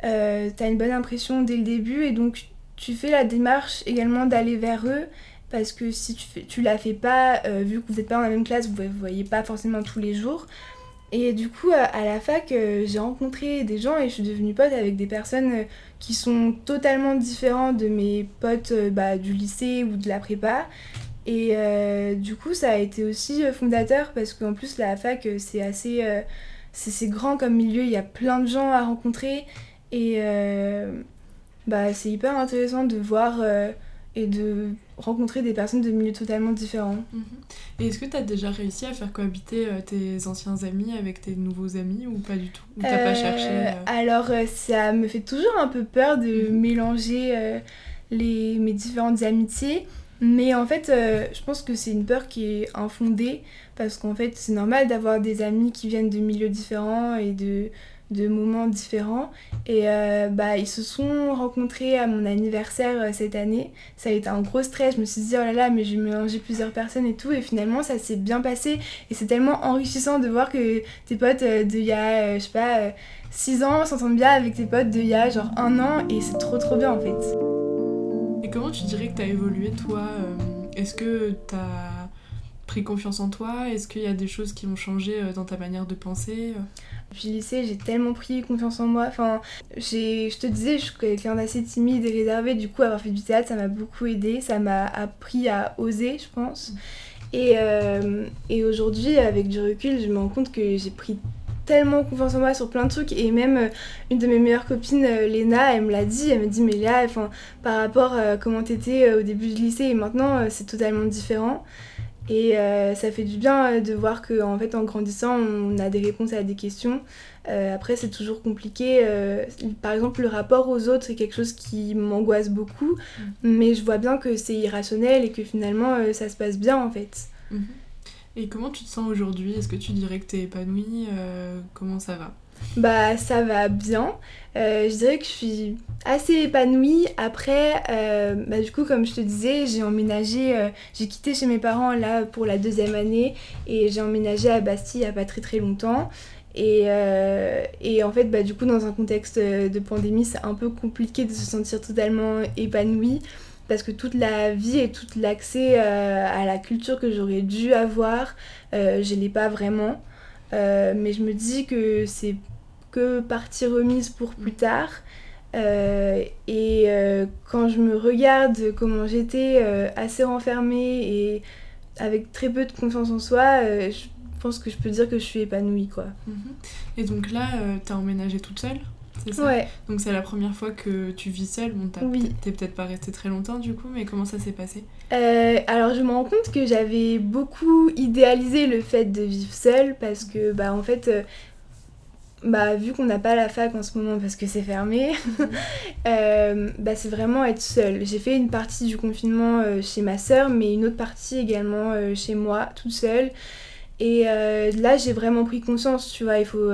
euh, tu as une bonne impression dès le début et donc tu fais la démarche également d'aller vers eux parce que si tu, tu la fais pas, vu que vous n'êtes pas dans la même classe, vous ne voyez pas forcément tous les jours. Et du coup, à la fac, j'ai rencontré des gens et je suis devenue pote avec des personnes qui sont totalement différents de mes potes euh, bah, du lycée ou de la prépa. Et euh, du coup, ça a été aussi euh, fondateur parce qu'en plus, la fac, c'est assez c'est grand comme milieu, il y a plein de gens à rencontrer et bah, c'est hyper intéressant de voir et de rencontrer des personnes de milieux totalement différents. Mhm. Et est-ce que tu as déjà réussi à faire cohabiter euh, tes anciens amis avec tes nouveaux amis ou pas du tout? Ou t'as pas cherché Euh, Alors, euh, ça me fait toujours un peu peur de Mhm. mélanger euh, les, mes différentes amitiés. Mais en fait, euh, je pense que c'est une peur qui est infondée. Parce qu'en fait, c'est normal d'avoir des amis qui viennent de milieux différents et de, de moments différents. Et euh, bah, ils se sont rencontrés à mon anniversaire euh, cette année. Ça a été un gros stress. Je me suis dit, oh là là, mais je vais mélanger plusieurs personnes et tout. Et finalement, ça s'est bien passé. Et c'est tellement enrichissant de voir que tes potes euh, d'il y a, euh, je sais pas, 6 ans s'entendent bien avec tes potes d'il y a genre un an. Et c'est trop trop bien en fait. Et comment tu dirais que tu as évolué toi Est-ce que tu as pris confiance en toi? Est-ce qu'il y a des choses qui ont changé euh, dans ta manière de penser? Depuis le lycée, j'ai tellement pris confiance en moi. Enfin, j'ai, je te disais, je suis quelqu'un d'assez timide et réservé. Du coup, avoir fait du théâtre, ça m'a beaucoup aidé. Ça m'a appris à oser, je pense. Et, euh, et aujourd'hui, avec du recul, je me rends compte que j'ai pris tellement confiance en moi sur plein de trucs. Et même euh, une de mes meilleures copines, euh, Léna, elle me l'a dit. Elle me dit, mais Léa, enfin, par rapport à comment t'étais euh, au début du lycée et maintenant, euh, c'est totalement différent. Et euh, ça fait du bien euh, de voir qu'en en fait, en grandissant, on a des réponses à des questions. Euh, après, c'est toujours compliqué. euh, par exemple, le rapport aux autres, c'est quelque chose qui m'angoisse beaucoup. Mais je vois bien que c'est irrationnel et que finalement, euh, ça se passe bien en fait. Mhm. Et comment tu te sens aujourd'hui? Est-ce que tu dirais que tu es épanouie? Euh, Comment ça va? Bah, ça va bien. Euh, je dirais que je suis assez épanouie. Après, euh, bah, du coup, comme je te disais, j'ai emménagé, j'ai quitté chez mes parents là pour la deuxième année et j'ai emménagé à Bastille il n'y a pas très très longtemps. Et, et en fait, bah, du coup, dans un contexte de pandémie, c'est un peu compliqué de se sentir totalement épanoui parce que toute la vie et tout l'accès euh, à la culture que j'aurais dû avoir, euh, je l'ai pas vraiment. Euh, mais je me dis que c'est que partie remise pour plus tard. Euh, et quand je me regarde comment j'étais assez renfermée et avec très peu de confiance en soi, je pense que je peux dire que je suis épanouie quoi. Mhm. Et donc là, tu as emménagé toute seule? Ça Ouais. Donc c'est la première fois que tu vis seule. Bon, Oui. t'es peut-être pas restée très longtemps du coup, mais comment ça s'est passé? Euh, alors je me rends compte que j'avais beaucoup idéalisé le fait de vivre seule parce que bah en fait euh, bah vu qu'on n'a pas la fac en ce moment parce que c'est fermé euh, bah c'est vraiment être seule. J'ai fait une partie du confinement chez ma sœur mais une autre partie également chez moi toute seule et là j'ai vraiment pris conscience tu vois il faut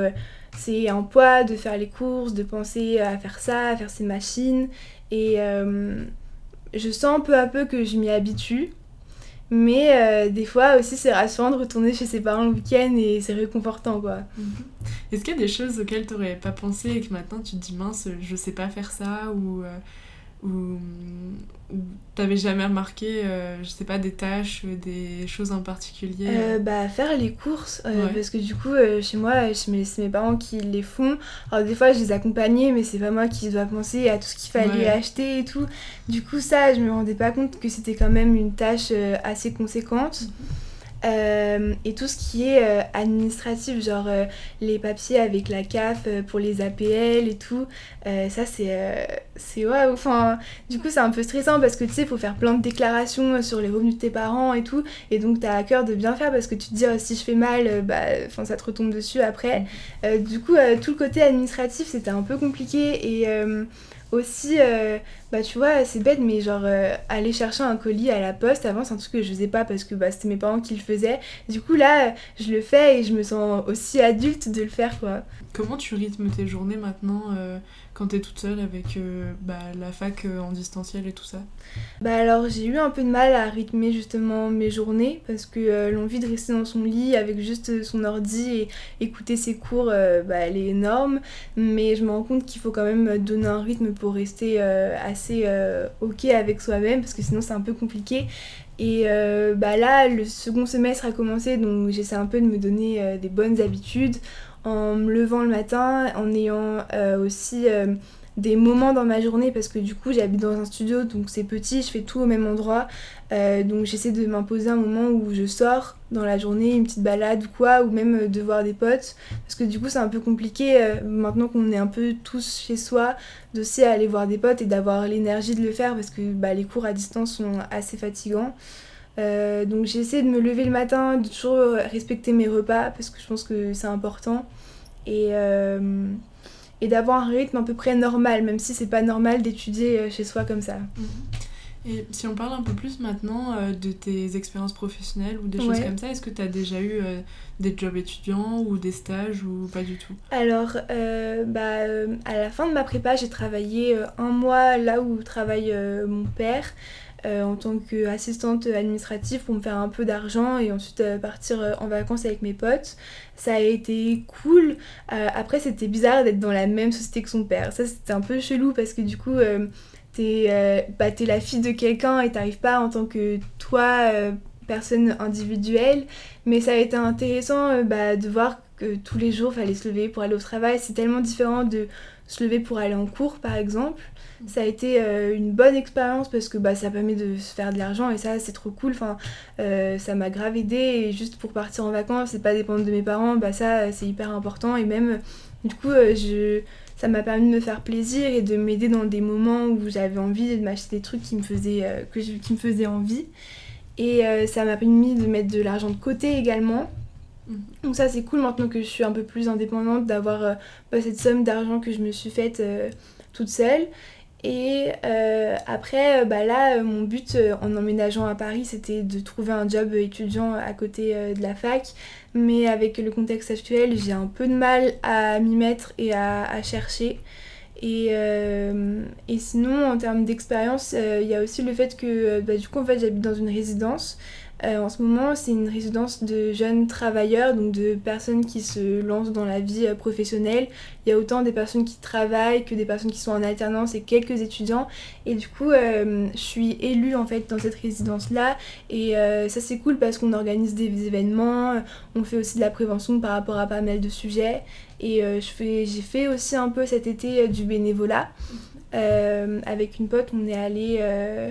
c'est un poids de faire les courses de penser à faire ça à faire ces machines et euh, je sens peu à peu que je m'y habitue. Mais euh, des fois aussi, c'est rassurant de retourner chez ses parents le week-end et c'est réconfortant quoi. Mhm. Est-ce qu'il y a des choses auxquelles t'aurais pas pensé et que maintenant tu te dis mince, je sais pas faire ça ou, euh, ou, t'avais jamais remarqué, euh, je sais pas, des tâches, euh, des choses en particulier Euh, bah, faire les courses, euh, Ouais. parce que du coup, chez moi, c'est mes parents qui les font. Alors, des fois, je les accompagnais, mais c'est pas moi qui dois penser à tout ce qu'il fallait Ouais. acheter et tout. Du coup, ça, je me rendais pas compte que c'était quand même une tâche assez conséquente. Mhm. Euh, et tout ce qui est euh, administratif, genre euh, les papiers avec la CAF pour les APL et tout, ça c'est c'est waouh. Enfin, du coup, c'est un peu stressant parce que tu sais, faut faire plein de déclarations sur les revenus de tes parents et tout. Et donc, t'as à cœur de bien faire parce que tu te dis, oh, si je fais mal, bah, ça te retombe dessus après. Du coup, tout le côté administratif, c'était un peu compliqué. Et aussi, euh, bah, tu vois, c'est bête, mais genre, euh, aller chercher un colis à la poste, avant, c'est un truc que je faisais pas parce que bah, c'était mes parents qui le faisaient. Du coup, là, euh, je le fais et je me sens aussi adulte de le faire, quoi. Comment tu rythmes tes journées maintenant quand t'es toute seule avec euh, bah, la fac euh, en distanciel et tout ça Bah alors j'ai eu un peu de mal à rythmer justement mes journées parce que euh, l'envie de rester dans son lit avec juste son ordi et écouter ses cours, bah, elle est énorme. Mais je me rends compte qu'il faut quand même donner un rythme pour rester assez ok avec soi-même parce que sinon c'est un peu compliqué. Et bah là, le second semestre a commencé, donc j'essaie un peu de me donner des bonnes habitudes en me levant le matin, en ayant euh, aussi euh, des moments dans ma journée parce que du coup j'habite dans un studio donc c'est petit, je fais tout au même endroit. Euh, donc j'essaie de m'imposer un moment où je sors dans la journée, une petite balade ou quoi, ou même de voir des potes. Parce que du coup c'est un peu compliqué maintenant qu'on est un peu tous chez soi d'aussi aller voir des potes et d'avoir l'énergie de le faire parce que bah, les cours à distance sont assez fatigants. Donc j'essaie de me lever le matin, de toujours respecter mes repas parce que je pense que c'est important. Et et d'avoir un rythme à peu près normal, même si c'est pas normal d'étudier euh, chez soi comme ça. Mhm. Et si on parle un peu plus maintenant euh, de tes expériences professionnelles ou des choses comme ça, est-ce que tu as déjà eu euh, des jobs étudiants ou des stages ou pas du tout? Alors, bah, à la fin de ma prépa, j'ai travaillé un mois là où travaille mon père. Euh, en tant qu'assistante administrative pour me faire un peu d'argent et ensuite euh, partir euh, en vacances avec mes potes. Ça a été cool. après, c'était bizarre d'être dans la même société que son père. Ça, c'était un peu chelou parce que du coup, t'es bah, es la fille de quelqu'un et t'arrives pas en tant que toi, personne individuelle. Mais ça a été intéressant bah, de voir que tous les jours, il fallait se lever pour aller au travail. C'est tellement différent de se lever pour aller en cours, par exemple. Ça a été euh, une bonne expérience parce que bah, ça permet de se faire de l'argent et ça, c'est trop cool. Enfin, euh, ça m'a grave aidé et juste pour partir en vacances et pas dépendre de mes parents, bah, ça, c'est hyper important. Et même, du coup, euh, je, ça m'a permis de me faire plaisir et de m'aider dans des moments où j'avais envie de m'acheter des trucs qui me faisaient, que qui me faisaient envie. Et ça m'a permis de mettre de l'argent de côté également. Mhm. Donc ça c'est cool maintenant que je suis un peu plus indépendante d'avoir bah, cette somme d'argent que je me suis faite toute seule. Et euh, après, euh, bah là, euh, mon but en emménageant à Paris, c'était de trouver un job étudiant à côté de la fac. Mais avec le contexte actuel, j'ai un peu de mal à m'y mettre et à, chercher. Et, et, sinon, en termes d'expérience, il y a aussi le fait que bah, du coup, en fait, j'habite dans une résidence. Euh, en ce moment, c'est une résidence de jeunes travailleurs, donc de personnes qui se lancent dans la vie euh, professionnelle. Il y a autant des personnes qui travaillent que des personnes qui sont en alternance et quelques étudiants. Et du coup, euh, je suis élue en fait dans cette résidence-là. Et ça, c'est cool parce qu'on organise des événements, on fait aussi de la prévention par rapport à pas mal de sujets. Et j'ai fait aussi un peu cet été du bénévolat. Euh, avec une pote, on est allé, euh,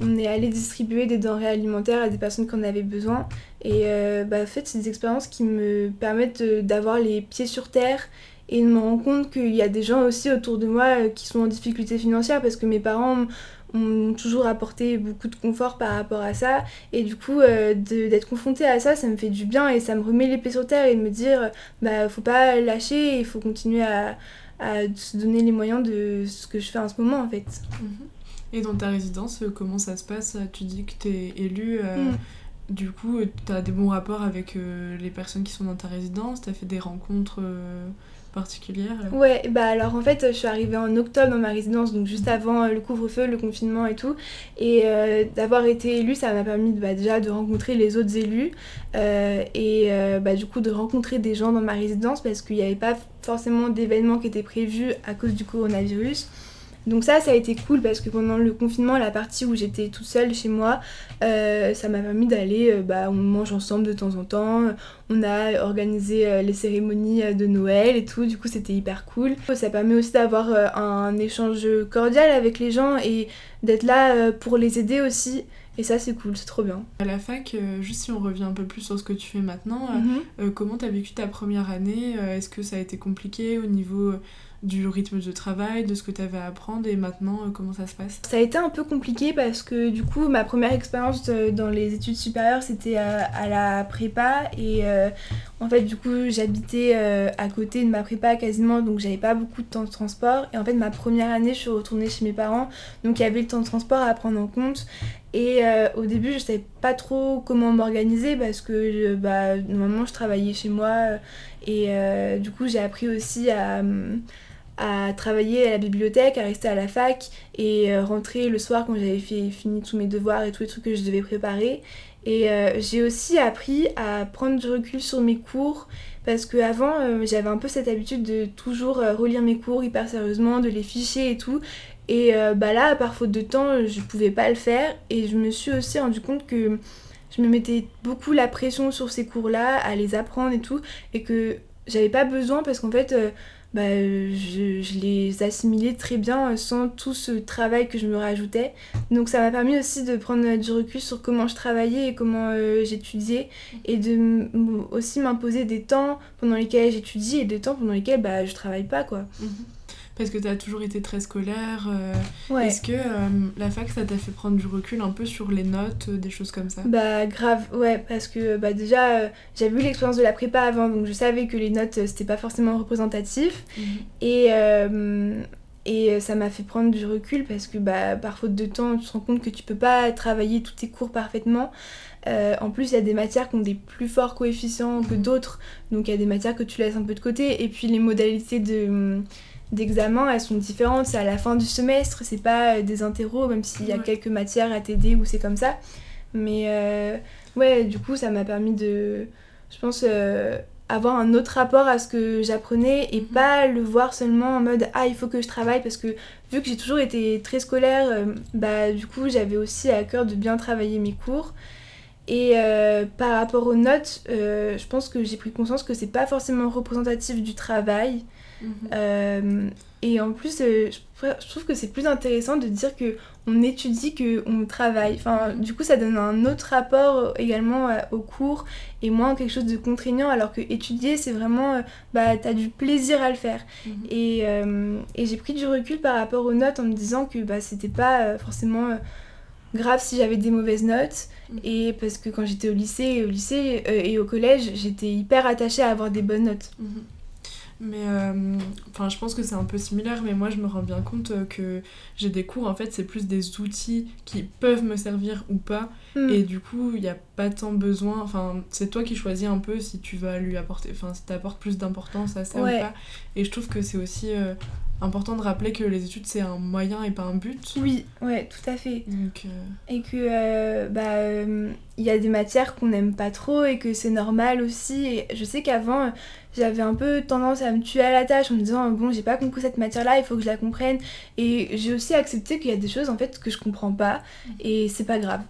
on est allé distribuer des denrées alimentaires à des personnes qui en avaient besoin. Et euh, bah, en fait, c'est des expériences qui me permettent d'avoir les pieds sur terre et de me rendre compte qu'il y a des gens aussi autour de moi qui sont en difficulté financière parce que mes parents ont toujours apporté beaucoup de confort par rapport à ça et du coup d'être confrontée à ça ça me fait du bien et ça me remet les pieds sur terre et de me dire bah faut pas lâcher il faut continuer à, à se donner les moyens de ce que je fais en ce moment en fait. Et dans ta résidence, euh, comment ça se passe? Tu dis que tu es élue, euh, mm. du coup, tu as des bons rapports avec euh, les personnes qui sont dans ta résidence, tu as fait des rencontres particulière Ouais, bah alors en fait, je suis arrivée en octobre dans ma résidence, donc juste avant euh, le couvre-feu, le confinement et tout. Et euh, d'avoir été élue, ça m'a permis bah, déjà de rencontrer les autres élus euh, et bah, du coup de rencontrer des gens dans ma résidence parce qu'il n'y avait pas forcément d'événements qui étaient prévus à cause du coronavirus. Donc ça, ça a été cool parce que pendant le confinement, la partie où j'étais toute seule chez moi, euh, ça m'a permis d'aller, euh, bah, on mange ensemble de temps en temps, on a organisé euh, les cérémonies de Noël et tout, du coup c'était hyper cool. Ça permet aussi d'avoir un échange cordial avec les gens et d'être là pour les aider aussi. Et ça, c'est cool, c'est trop bien. À la fac, juste si on revient un peu plus sur ce que tu fais maintenant, mhm. comment t'as vécu ta première année? Est-ce que ça a été compliqué au niveau du rythme de travail, de ce que tu avais à apprendre et maintenant euh, comment ça se passe? Ça a été un peu compliqué parce que du coup ma première expérience dans les études supérieures c'était à, la prépa et euh, en fait du coup j'habitais euh, à côté de ma prépa quasiment donc j'avais pas beaucoup de temps de transport et en fait ma première année je suis retournée chez mes parents donc il y avait le temps de transport à prendre en compte et au début je savais pas trop comment m'organiser parce que bah, normalement je travaillais chez moi et du coup j'ai appris aussi à à travailler à la bibliothèque, à rester à la fac et euh, rentrer le soir quand j'avais fini tous mes devoirs et tous les trucs que je devais préparer. Et euh, j'ai aussi appris à prendre du recul sur mes cours parce qu'avant euh, j'avais un peu cette habitude de toujours relire mes cours hyper sérieusement, de les ficher et tout. Et bah là, par faute de temps, je pouvais pas le faire et je me suis aussi rendu compte que je me mettais beaucoup la pression sur ces cours-là, à les apprendre et tout, et que j'avais pas besoin parce qu'en fait, bah, je, je, les assimilais très bien sans tout ce travail que je me rajoutais. Donc ça m'a permis aussi de prendre du recul sur comment je travaillais et comment euh, j'étudiais et de aussi m'imposer des temps pendant lesquels j'étudie et des temps pendant lesquels bah, je travaille pas quoi. Mhm parce que tu as toujours été très scolaire. Euh, est-ce que euh, la fac, ça t'a fait prendre du recul un peu sur les notes, euh, des choses comme ça? Bah grave, ouais, parce que bah, déjà, j'avais eu l'expérience de la prépa avant, donc je savais que les notes, c'était pas forcément représentatif. Mhm. Et... Et ça m'a fait prendre du recul parce que bah, par faute de temps, tu te rends compte que tu peux pas travailler tous tes cours parfaitement. en plus, il y a des matières qui ont des plus forts coefficients que mhm. d'autres. Donc il y a des matières que tu laisses un peu de côté. Et puis les modalités de d'examen, elles sont différentes. C'est à la fin du semestre, c'est pas euh, des interros, même s'il y a quelques matières à t'aider où c'est comme ça. Mais euh, ouais, du coup, ça m'a permis de, je pense, euh, avoir un autre rapport à ce que j'apprenais et mhm. pas le voir seulement en mode ah, il faut que je travaille parce que vu que j'ai toujours été très scolaire, bah du coup, j'avais aussi à cœur de bien travailler mes cours. Et par rapport aux notes, je pense que j'ai pris conscience que c'est pas forcément représentatif du travail. Mhm. Euh, et en plus, euh, je trouve que c'est plus intéressant de dire que on étudie que on travaille. Enfin, du coup, ça donne un autre rapport également euh, au cours et moins quelque chose de contraignant. Alors que étudier, c'est vraiment, bah, t'as du plaisir à le faire. Mhm. Et, et j'ai pris du recul par rapport aux notes en me disant que bah, c'était pas forcément grave si j'avais des mauvaises notes. Mhm. Et parce que quand j'étais au lycée, au lycée et au collège, j'étais hyper attachée à avoir des bonnes notes. Mais euh, enfin, je pense que c'est un peu similaire, mais moi je me rends bien compte euh, que j'ai des cours, en fait, c'est plus des outils qui peuvent me servir ou pas. Hmm. Et du coup, il n'y a pas tant besoin. Enfin, c'est toi qui choisis un peu si tu vas lui apporter. Enfin, si tu apportes plus d'importance à ça ou pas. Et je trouve que c'est aussi euh, important de rappeler que les études c'est un moyen et pas un but. Oui, ouais, tout à fait. Et que bah il y a des matières qu'on n'aime pas trop et que c'est normal aussi. Et je sais qu'avant j'avais un peu tendance à me tuer à la tâche en me disant bon j'ai pas compris cette matière là il faut que je la comprenne et j'ai aussi accepté qu'il y a des choses en fait que je comprends pas et c'est pas grave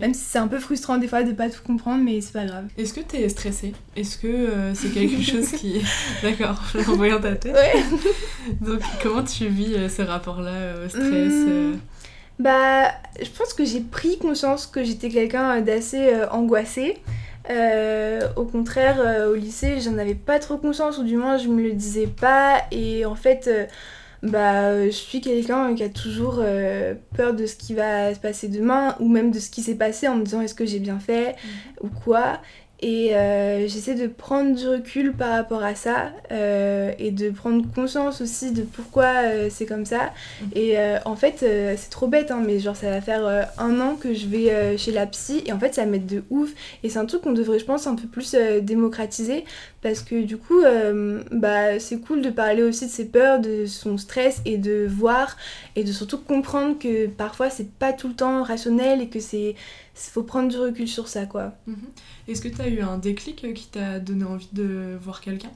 même si c'est un peu frustrant des fois de pas tout comprendre mais c'est pas grave. Est-ce que t'es stressée est-ce que euh, c'est quelque chose qui d'accord en voyant ta tête. Ouais. Donc comment tu vis euh, ce rapport là euh, au stress hmm. bah je pense que j'ai pris conscience que j'étais quelqu'un d'assez angoissé. Euh, au contraire, euh, au lycée, j'en avais pas trop conscience, ou du moins je me le disais pas. Et en fait, euh, bah, je suis quelqu'un qui a toujours peur de ce qui va se passer demain, ou même de ce qui s'est passé en me disant est-ce que j'ai bien fait, mmh. ou quoi. Et euh, j'essaie de prendre du recul par rapport à ça euh, et de prendre conscience aussi de pourquoi euh, c'est comme ça. Mhm. Et en fait, c'est trop bête, hein, mais genre ça va faire un an que je vais chez la psy et en fait ça m'aide de ouf. Et c'est un truc qu'on devrait, je pense, un peu plus démocratiser parce que du coup, bah, c'est cool de parler aussi de ses peurs, de son stress et de voir et de surtout comprendre que parfois c'est pas tout le temps rationnel et que c'est faut prendre du recul sur ça quoi. Mhm. Est-ce que tu as eu un déclic qui t'a donné envie de voir quelqu'un?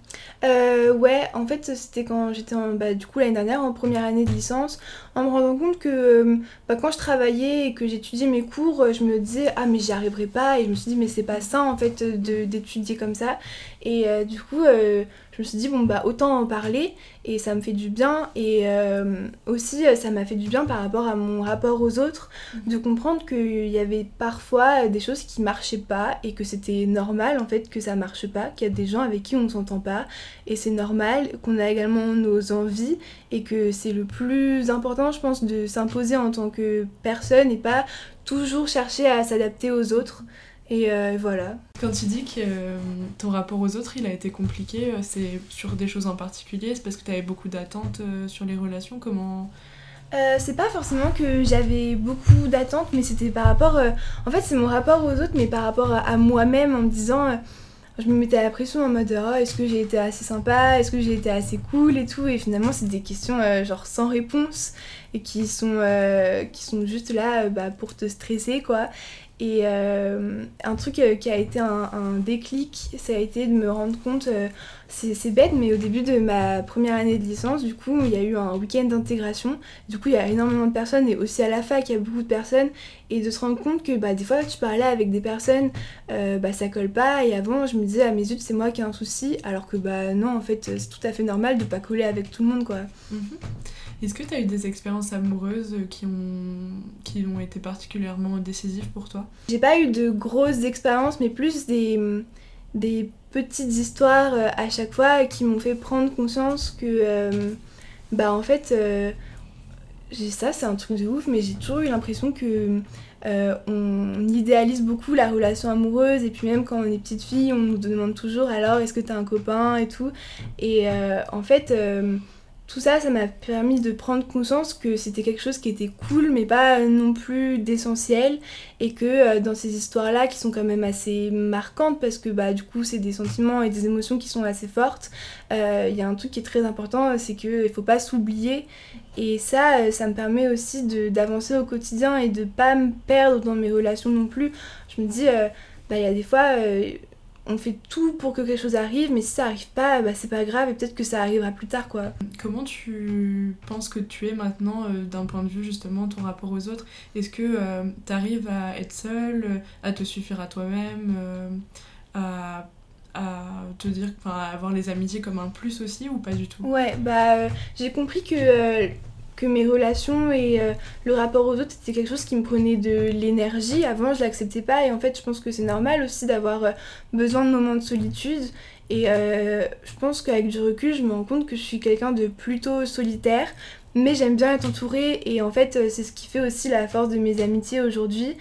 Euh, Ouais, en fait c'était quand j'étais bah, du coup l'année dernière en première année de licence, en me rendant compte que euh, bah, quand je travaillais et que j'étudiais mes cours, je me disais ah mais j'y arriverai pas. Et je me suis dit mais c'est pas ça en fait d'étudier comme ça. Et euh, du coup je me suis dit bon bah autant en parler. Et ça me fait du bien. Et euh, aussi ça m'a fait du bien par rapport à mon rapport aux autres mhm. de comprendre qu'il y avait parfois des choses qui marchaient pas et que c'était normal en fait que ça marche pas qu'il y a des gens avec qui on ne s'entend pas. Et c'est normal qu'on a également nos envies et que c'est le plus important je pense de s'imposer en tant que personne et pas toujours chercher à s'adapter aux autres et euh, voilà. Quand tu dis que euh, ton rapport aux autres, il a été compliqué, euh, c'est sur des choses en particulier C'est parce que tu avais beaucoup d'attentes sur les relations Comment? C'est pas forcément que j'avais beaucoup d'attentes, mais c'était par rapport. en fait, c'est mon rapport aux autres, mais par rapport à, moi-même, en me disant. Je me mettais à la pression en mode oh, est-ce que j'ai été assez sympa? Est-ce que j'ai été assez cool et tout? Et finalement, c'est des questions genre sans réponse et qui sont, qui sont juste là bah, pour te stresser, quoi. Et euh, un truc euh, qui a été un, déclic, ça a été de me rendre compte, euh, c'est bête, mais au début de ma première année de licence, du coup, il y a eu un week-end d'intégration. Du coup, il y a énormément de personnes, et aussi à la fac, il y a beaucoup de personnes. Et de se rendre compte que bah, des fois, tu parlais avec des personnes, bah, ça colle pas. Et avant, je me disais, à mes yeux, c'est moi qui ai un souci. Alors que bah non, en fait, c'est tout à fait normal de pas coller avec tout le monde, quoi. Mhm. Est-ce que tu as eu des expériences amoureuses qui ont, qui ont été particulièrement décisives pour toi? J'ai pas eu de grosses expériences, mais plus des, des petites histoires euh, à chaque fois qui m'ont fait prendre conscience que, euh, bah en fait, euh, ça c'est un truc de ouf, mais j'ai toujours eu l'impression que on idéalise beaucoup la relation amoureuse et puis même quand on est petite fille, on nous demande toujours alors est-ce que t'as un copain? et tout. Et en fait tout ça, ça m'a permis de prendre conscience que c'était quelque chose qui était cool, mais pas non plus d'essentiel, et que euh, dans ces histoires-là, qui sont quand même assez marquantes, parce que bah, du coup, c'est des sentiments et des émotions qui sont assez fortes, euh, il y a un truc qui est très important, c'est qu'il ne faut pas s'oublier, et ça, euh, ça me permet aussi d'avancer au quotidien et de pas me perdre dans mes relations non plus. Je me dis, bah, il y a des fois on fait tout pour que quelque chose arrive, mais si ça arrive pas, bah, c'est pas grave et peut-être que ça arrivera plus tard quoi. Comment tu penses que tu es maintenant euh, d'un point de vue justement ton rapport aux autres? Est-ce que euh, tu arrives à être seule, à te suffire à toi-même, euh, à, à, te dire, à avoir les amitiés comme un plus aussi ou pas du tout? Ouais, bah j'ai compris que que mes relations et euh, le rapport aux autres c'était quelque chose qui me prenait de l'énergie. Avant, je l'acceptais pas et en fait, je pense que c'est normal aussi d'avoir euh, besoin de moments de solitude. Et euh, je pense qu'avec du recul, je me rends compte que je suis quelqu'un de plutôt solitaire, mais j'aime bien être entourée et en fait, c'est ce qui fait aussi la force de mes amitiés aujourd'hui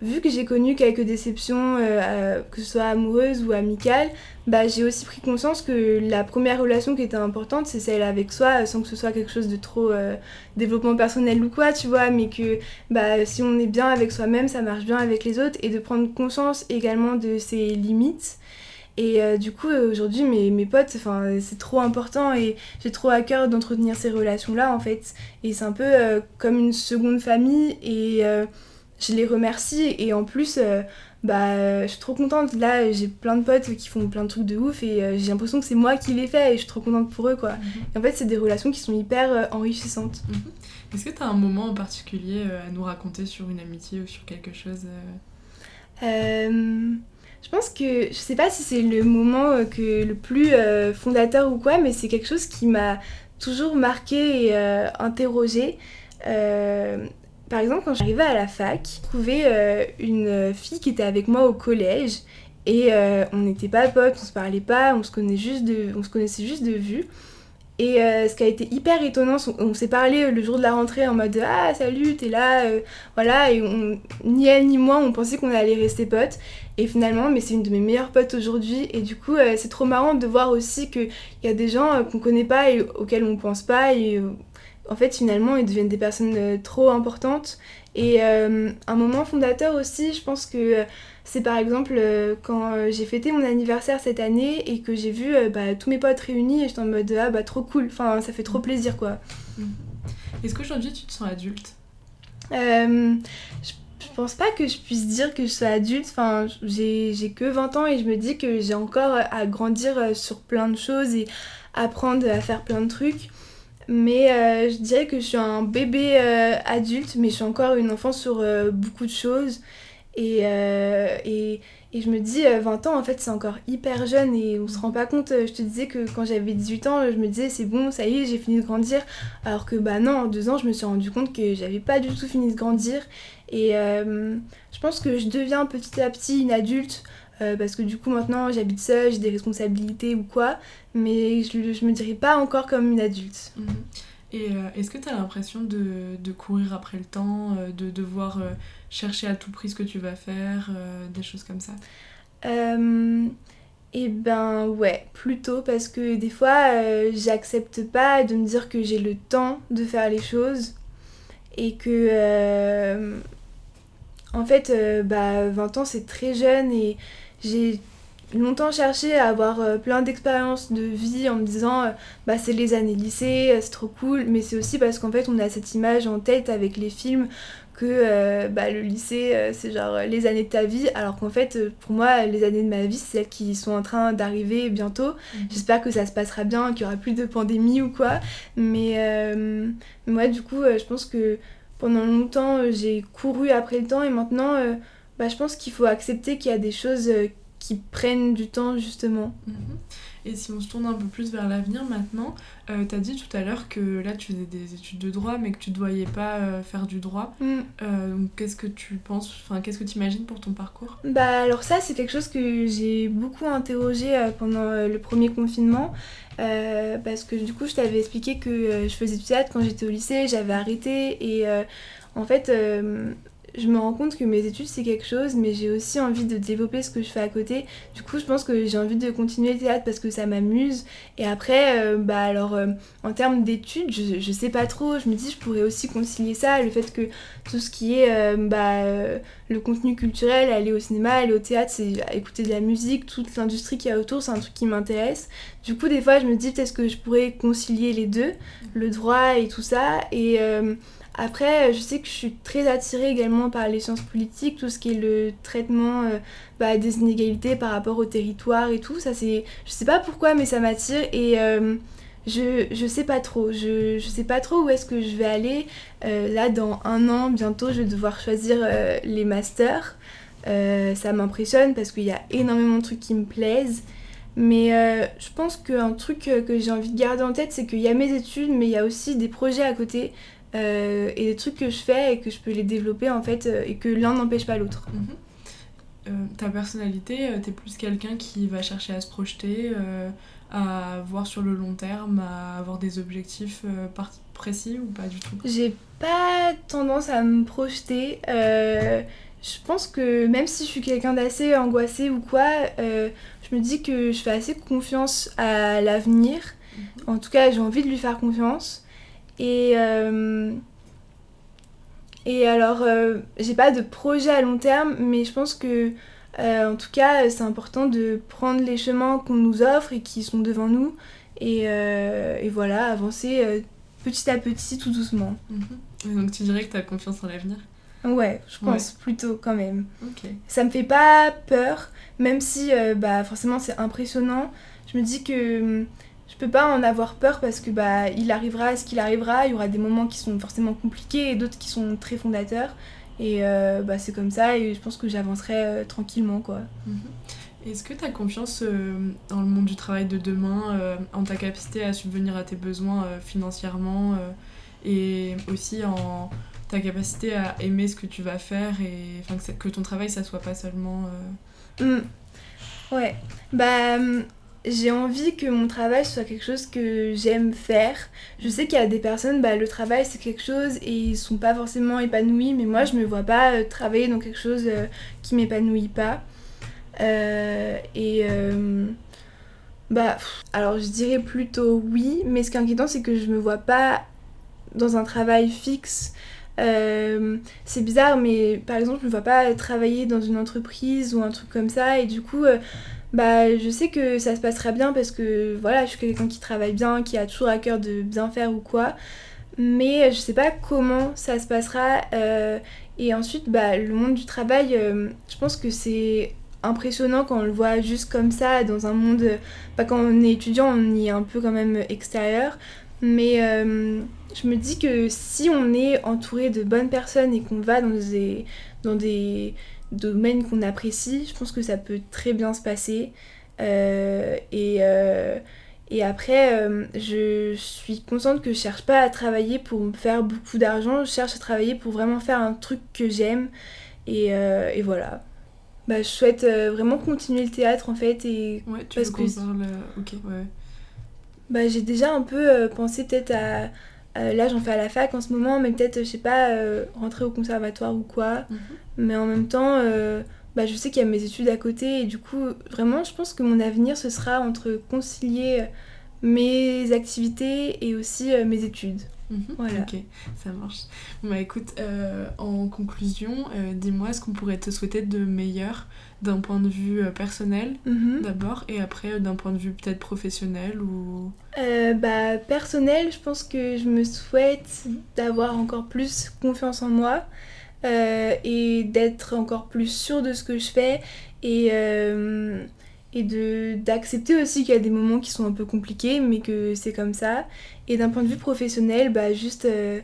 vu que j'ai connu quelques déceptions, euh, que ce soit amoureuses ou amicales, bah, j'ai aussi pris conscience que la première relation qui était importante, c'est celle avec soi, sans que ce soit quelque chose de trop euh, développement personnel ou quoi, tu vois, mais que bah, si on est bien avec soi-même, ça marche bien avec les autres, et de prendre conscience également de ses limites. Et euh, du coup, aujourd'hui, mes, mes potes, c'est trop important et j'ai trop à cœur d'entretenir ces relations-là, en fait. Et c'est un peu comme une seconde famille et je les remercie et en plus euh, bah je suis trop contente. Là j'ai plein de potes qui font plein de trucs de ouf et euh, j'ai l'impression que c'est moi qui les fais et je suis trop contente pour eux quoi. Mhm. et en fait c'est des relations qui sont hyper euh, enrichissantes. Mhm. est-ce que tu as un moment en particulier à nous raconter sur une amitié ou sur quelque chose je pense que je sais pas si c'est le moment que le plus fondateur ou quoi mais c'est quelque chose qui m'a toujours marqué et interrogé par exemple, quand j'arrivais à la fac, j'ai trouvé euh, une fille qui était avec moi au collège et euh, on n'était pas potes, on se parlait pas, on se, connaissait juste de, vue. Et euh, ce qui a été hyper étonnant, on, s'est parlé le jour de la rentrée en mode Ah, salut, t'es là, voilà, et ni elle ni moi, on pensait qu'on allait rester potes. Et finalement, mais c'est une de mes meilleures potes aujourd'hui. Et du coup, c'est trop marrant de voir aussi qu'il y a des gens qu'on connaît pas et auxquels on pense pas et en fait, finalement, ils deviennent des personnes euh, trop importantes. Et euh, un moment fondateur aussi, je pense que euh, c'est par exemple quand j'ai fêté mon anniversaire cette année et que j'ai vu bah, tous mes potes réunis et j'étais en mode ah bah trop cool, enfin ça fait trop plaisir quoi. Mmh. Est-ce qu'aujourd'hui tu te sens adulte? Je, je pense pas que je puisse dire que je suis adulte, enfin j'ai que 20 ans et je me dis que j'ai encore à grandir sur plein de choses et apprendre à faire plein de trucs. Mais euh, je dirais que je suis un bébé euh, adulte, mais je suis encore une enfant sur euh, beaucoup de choses. Et, et, et, je me dis, 20 ans, en fait, c'est encore hyper jeune et on se rend pas compte. Je te disais que quand j'avais 18 ans, je me disais, c'est bon, ça y est, j'ai fini de grandir. Alors que, bah non, en deux ans, je me suis rendu compte que j'avais pas du tout fini de grandir. Et je pense que je deviens petit à petit une adulte. Euh, parce que du coup maintenant j'habite seule, j'ai des responsabilités ou quoi, mais je, je me dirais pas encore comme une adulte. Mhm. Et euh, est-ce que tu as l'impression de, de, courir après le temps, euh, de devoir chercher à tout prix ce que tu vas faire, des choses comme ça? Eh ben ouais, plutôt parce que des fois j'accepte pas de me dire que j'ai le temps de faire les choses et que en fait bah 20 ans c'est très jeune et j'ai longtemps cherché à avoir euh, plein d'expériences de vie en me disant euh, bah c'est les années lycée, euh, c'est trop cool, mais c'est aussi parce qu'en fait on a cette image en tête avec les films que bah, le lycée c'est genre les années de ta vie alors qu'en fait pour moi les années de ma vie c'est celles qui sont en train d'arriver bientôt. Mhm. J'espère que ça se passera bien, qu'il y aura plus de pandémie ou quoi, mais moi du coup je pense que pendant longtemps j'ai couru après le temps et maintenant bah, je pense qu'il faut accepter qu'il y a des choses qui prennent du temps justement. Mhm. Et si on se tourne un peu plus vers l'avenir maintenant, euh, tu as dit tout à l'heure que là tu faisais des études de droit mais que tu ne voyais pas euh, faire du droit. Mm. Euh, qu'est-ce que tu penses, enfin qu'est-ce que tu imagines pour ton parcours? Bah alors ça c'est quelque chose que j'ai beaucoup interrogé euh, pendant le premier confinement. parce que du coup je t'avais expliqué que je faisais du théâtre quand j'étais au lycée, j'avais arrêté et en fait je me rends compte que mes études c'est quelque chose, mais j'ai aussi envie de développer ce que je fais à côté. Du coup, je pense que j'ai envie de continuer le théâtre parce que ça m'amuse. Et après, euh, bah alors, euh, en termes d'études, je, sais pas trop. Je me dis, je pourrais aussi concilier ça, le fait que tout ce qui est euh, bah, le contenu culturel, aller au cinéma, aller au théâtre, c'est écouter de la musique, toute l'industrie qui y a autour, c'est un truc qui m'intéresse. Du coup, des fois, je me dis peut-être que je pourrais concilier les deux, le droit et tout ça. Et après, je sais que je suis très attirée également par les sciences politiques, tout ce qui est le traitement euh, bah, des inégalités par rapport au territoire et tout. Ça, c'est, je sais pas pourquoi, mais ça m'attire et euh, je, je sais pas trop. Je, je sais pas trop où est-ce que je vais aller. Euh, là, dans un an, bientôt, je vais devoir choisir les masters. ça m'impressionne parce qu'il y a énormément de trucs qui me plaisent. Mais je pense qu'un truc que j'ai envie de garder en tête, c'est qu'il y a mes études, mais il y a aussi des projets à côté. Euh, et des trucs que je fais et que je peux les développer en fait euh, et que l'un n'empêche pas l'autre. Mhm. Euh, ta personnalité, t'es plus quelqu'un qui va chercher à se projeter, à voir sur le long terme, à avoir des objectifs précis ou pas du tout? J'ai pas tendance à me projeter. je pense que même si je suis quelqu'un d'assez angoissé ou quoi, je me dis que je fais assez confiance à l'avenir. Mhm. En tout cas, j'ai envie de lui faire confiance. Et, euh, et alors, euh, j'ai pas de projet à long terme, mais je pense que, euh, en tout cas, c'est important de prendre les chemins qu'on nous offre et qui sont devant nous. Et, et voilà, avancer petit à petit, tout doucement. Mhm. Donc, tu dirais que tu as confiance en l'avenir? Ouais, je pense plutôt quand même. Ça me fait pas peur, même si bah, forcément c'est impressionnant. Je me dis que je peux pas en avoir peur parce que bah il arrivera ce qu'il arrivera, il y aura des moments qui sont forcément compliqués et d'autres qui sont très fondateurs et euh, bah c'est comme ça et je pense que j'avancerai euh, tranquillement quoi. Mhm. Est-ce que tu as confiance euh, dans le monde du travail de demain, en ta capacité à subvenir à tes besoins financièrement et aussi en ta capacité à aimer ce que tu vas faire et que, que, ton travail ça soit pas seulement... Mmh. Ouais, bah j'ai envie que mon travail soit quelque chose que j'aime faire. Je sais qu'il y a des personnes, bah, le travail c'est quelque chose et ils sont pas forcément épanouis, mais moi je me vois pas euh, travailler dans quelque chose euh, qui m'épanouit pas. Euh, et bah, alors je dirais plutôt oui, mais ce qui est inquiétant c'est que je me vois pas dans un travail fixe. c'est bizarre, mais par exemple, je me vois pas travailler dans une entreprise ou un truc comme ça, et du coup, bah, je sais que ça se passera bien parce que voilà, je suis quelqu'un qui travaille bien, qui a toujours à cœur de bien faire ou quoi. Mais je sais pas comment ça se passera. Euh, et ensuite, bah, le monde du travail, euh, je pense que c'est impressionnant quand on le voit juste comme ça dans un monde. Pas quand on est étudiant, on y est un peu quand même extérieur. Mais euh, je me dis que si on est entouré de bonnes personnes et qu'on va dans des, dans des domaine qu'on apprécie, je pense que ça peut très bien se passer. Euh, et, euh, et après, euh, je suis consciente que je cherche pas à travailler pour me faire beaucoup d'argent, je cherche à travailler pour vraiment faire un truc que j'aime. Et, et, voilà. Bah, je souhaite vraiment continuer le théâtre en fait. Et ouais, tu parce que... Ok, ouais. Bah, j'ai déjà un peu pensé peut-être à euh, là, j'en fais à la fac en ce moment, mais peut-être, je sais pas, euh, rentrer au conservatoire ou quoi. Mhm. Mais en même temps, euh, bah, je sais qu'il y a mes études à côté et du coup, vraiment, je pense que mon avenir, ce sera entre concilier mes activités et aussi mes études. Mhm. Voilà. Ok, ça marche. Bah écoute, euh, en conclusion, euh, dis-moi ce qu'on pourrait te souhaiter de meilleur d'un point de vue euh, personnel Mhm. d'abord et après d'un point de vue peut-être professionnel ou... Euh, bah, personnel, je pense que je me souhaite d'avoir encore plus confiance en moi et d'être encore plus sûre de ce que je fais et, et de, d'accepter aussi qu'il y a des moments qui sont un peu compliqués mais que c'est comme ça. Et d'un point de vue professionnel, bah, juste euh,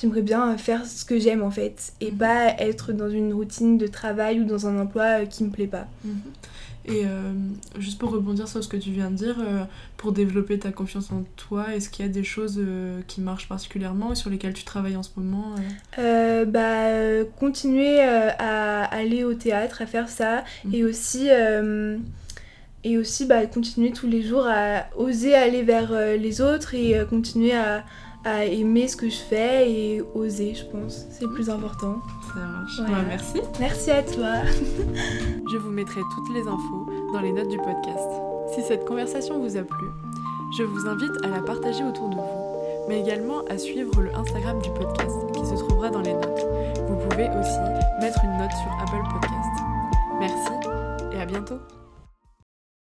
j'aimerais bien faire ce que j'aime en fait et pas être dans une routine de travail ou dans un emploi euh, qui me plaît pas. Mhm. Et euh, juste pour rebondir sur ce que tu viens de dire, euh, pour développer ta confiance en toi, est-ce qu'il y a des choses euh, qui marchent particulièrement et sur lesquelles tu travailles en ce moment bah, continuer à aller au théâtre, à faire ça, Mhm. et aussi, et aussi bah, continuer tous les jours à oser aller vers euh, les autres et euh, continuer à, à aimer ce que je fais et oser, je pense. C'est le plus important. Ça marche. Voilà. Ouais, merci. Merci à toi. Je vous mettrai toutes les infos dans les notes du podcast. Si cette conversation vous a plu, je vous invite à la partager autour de vous, mais également à suivre le Instagram du podcast qui se trouvera dans les notes. Vous pouvez aussi mettre une note sur Apple Podcast. Merci et à bientôt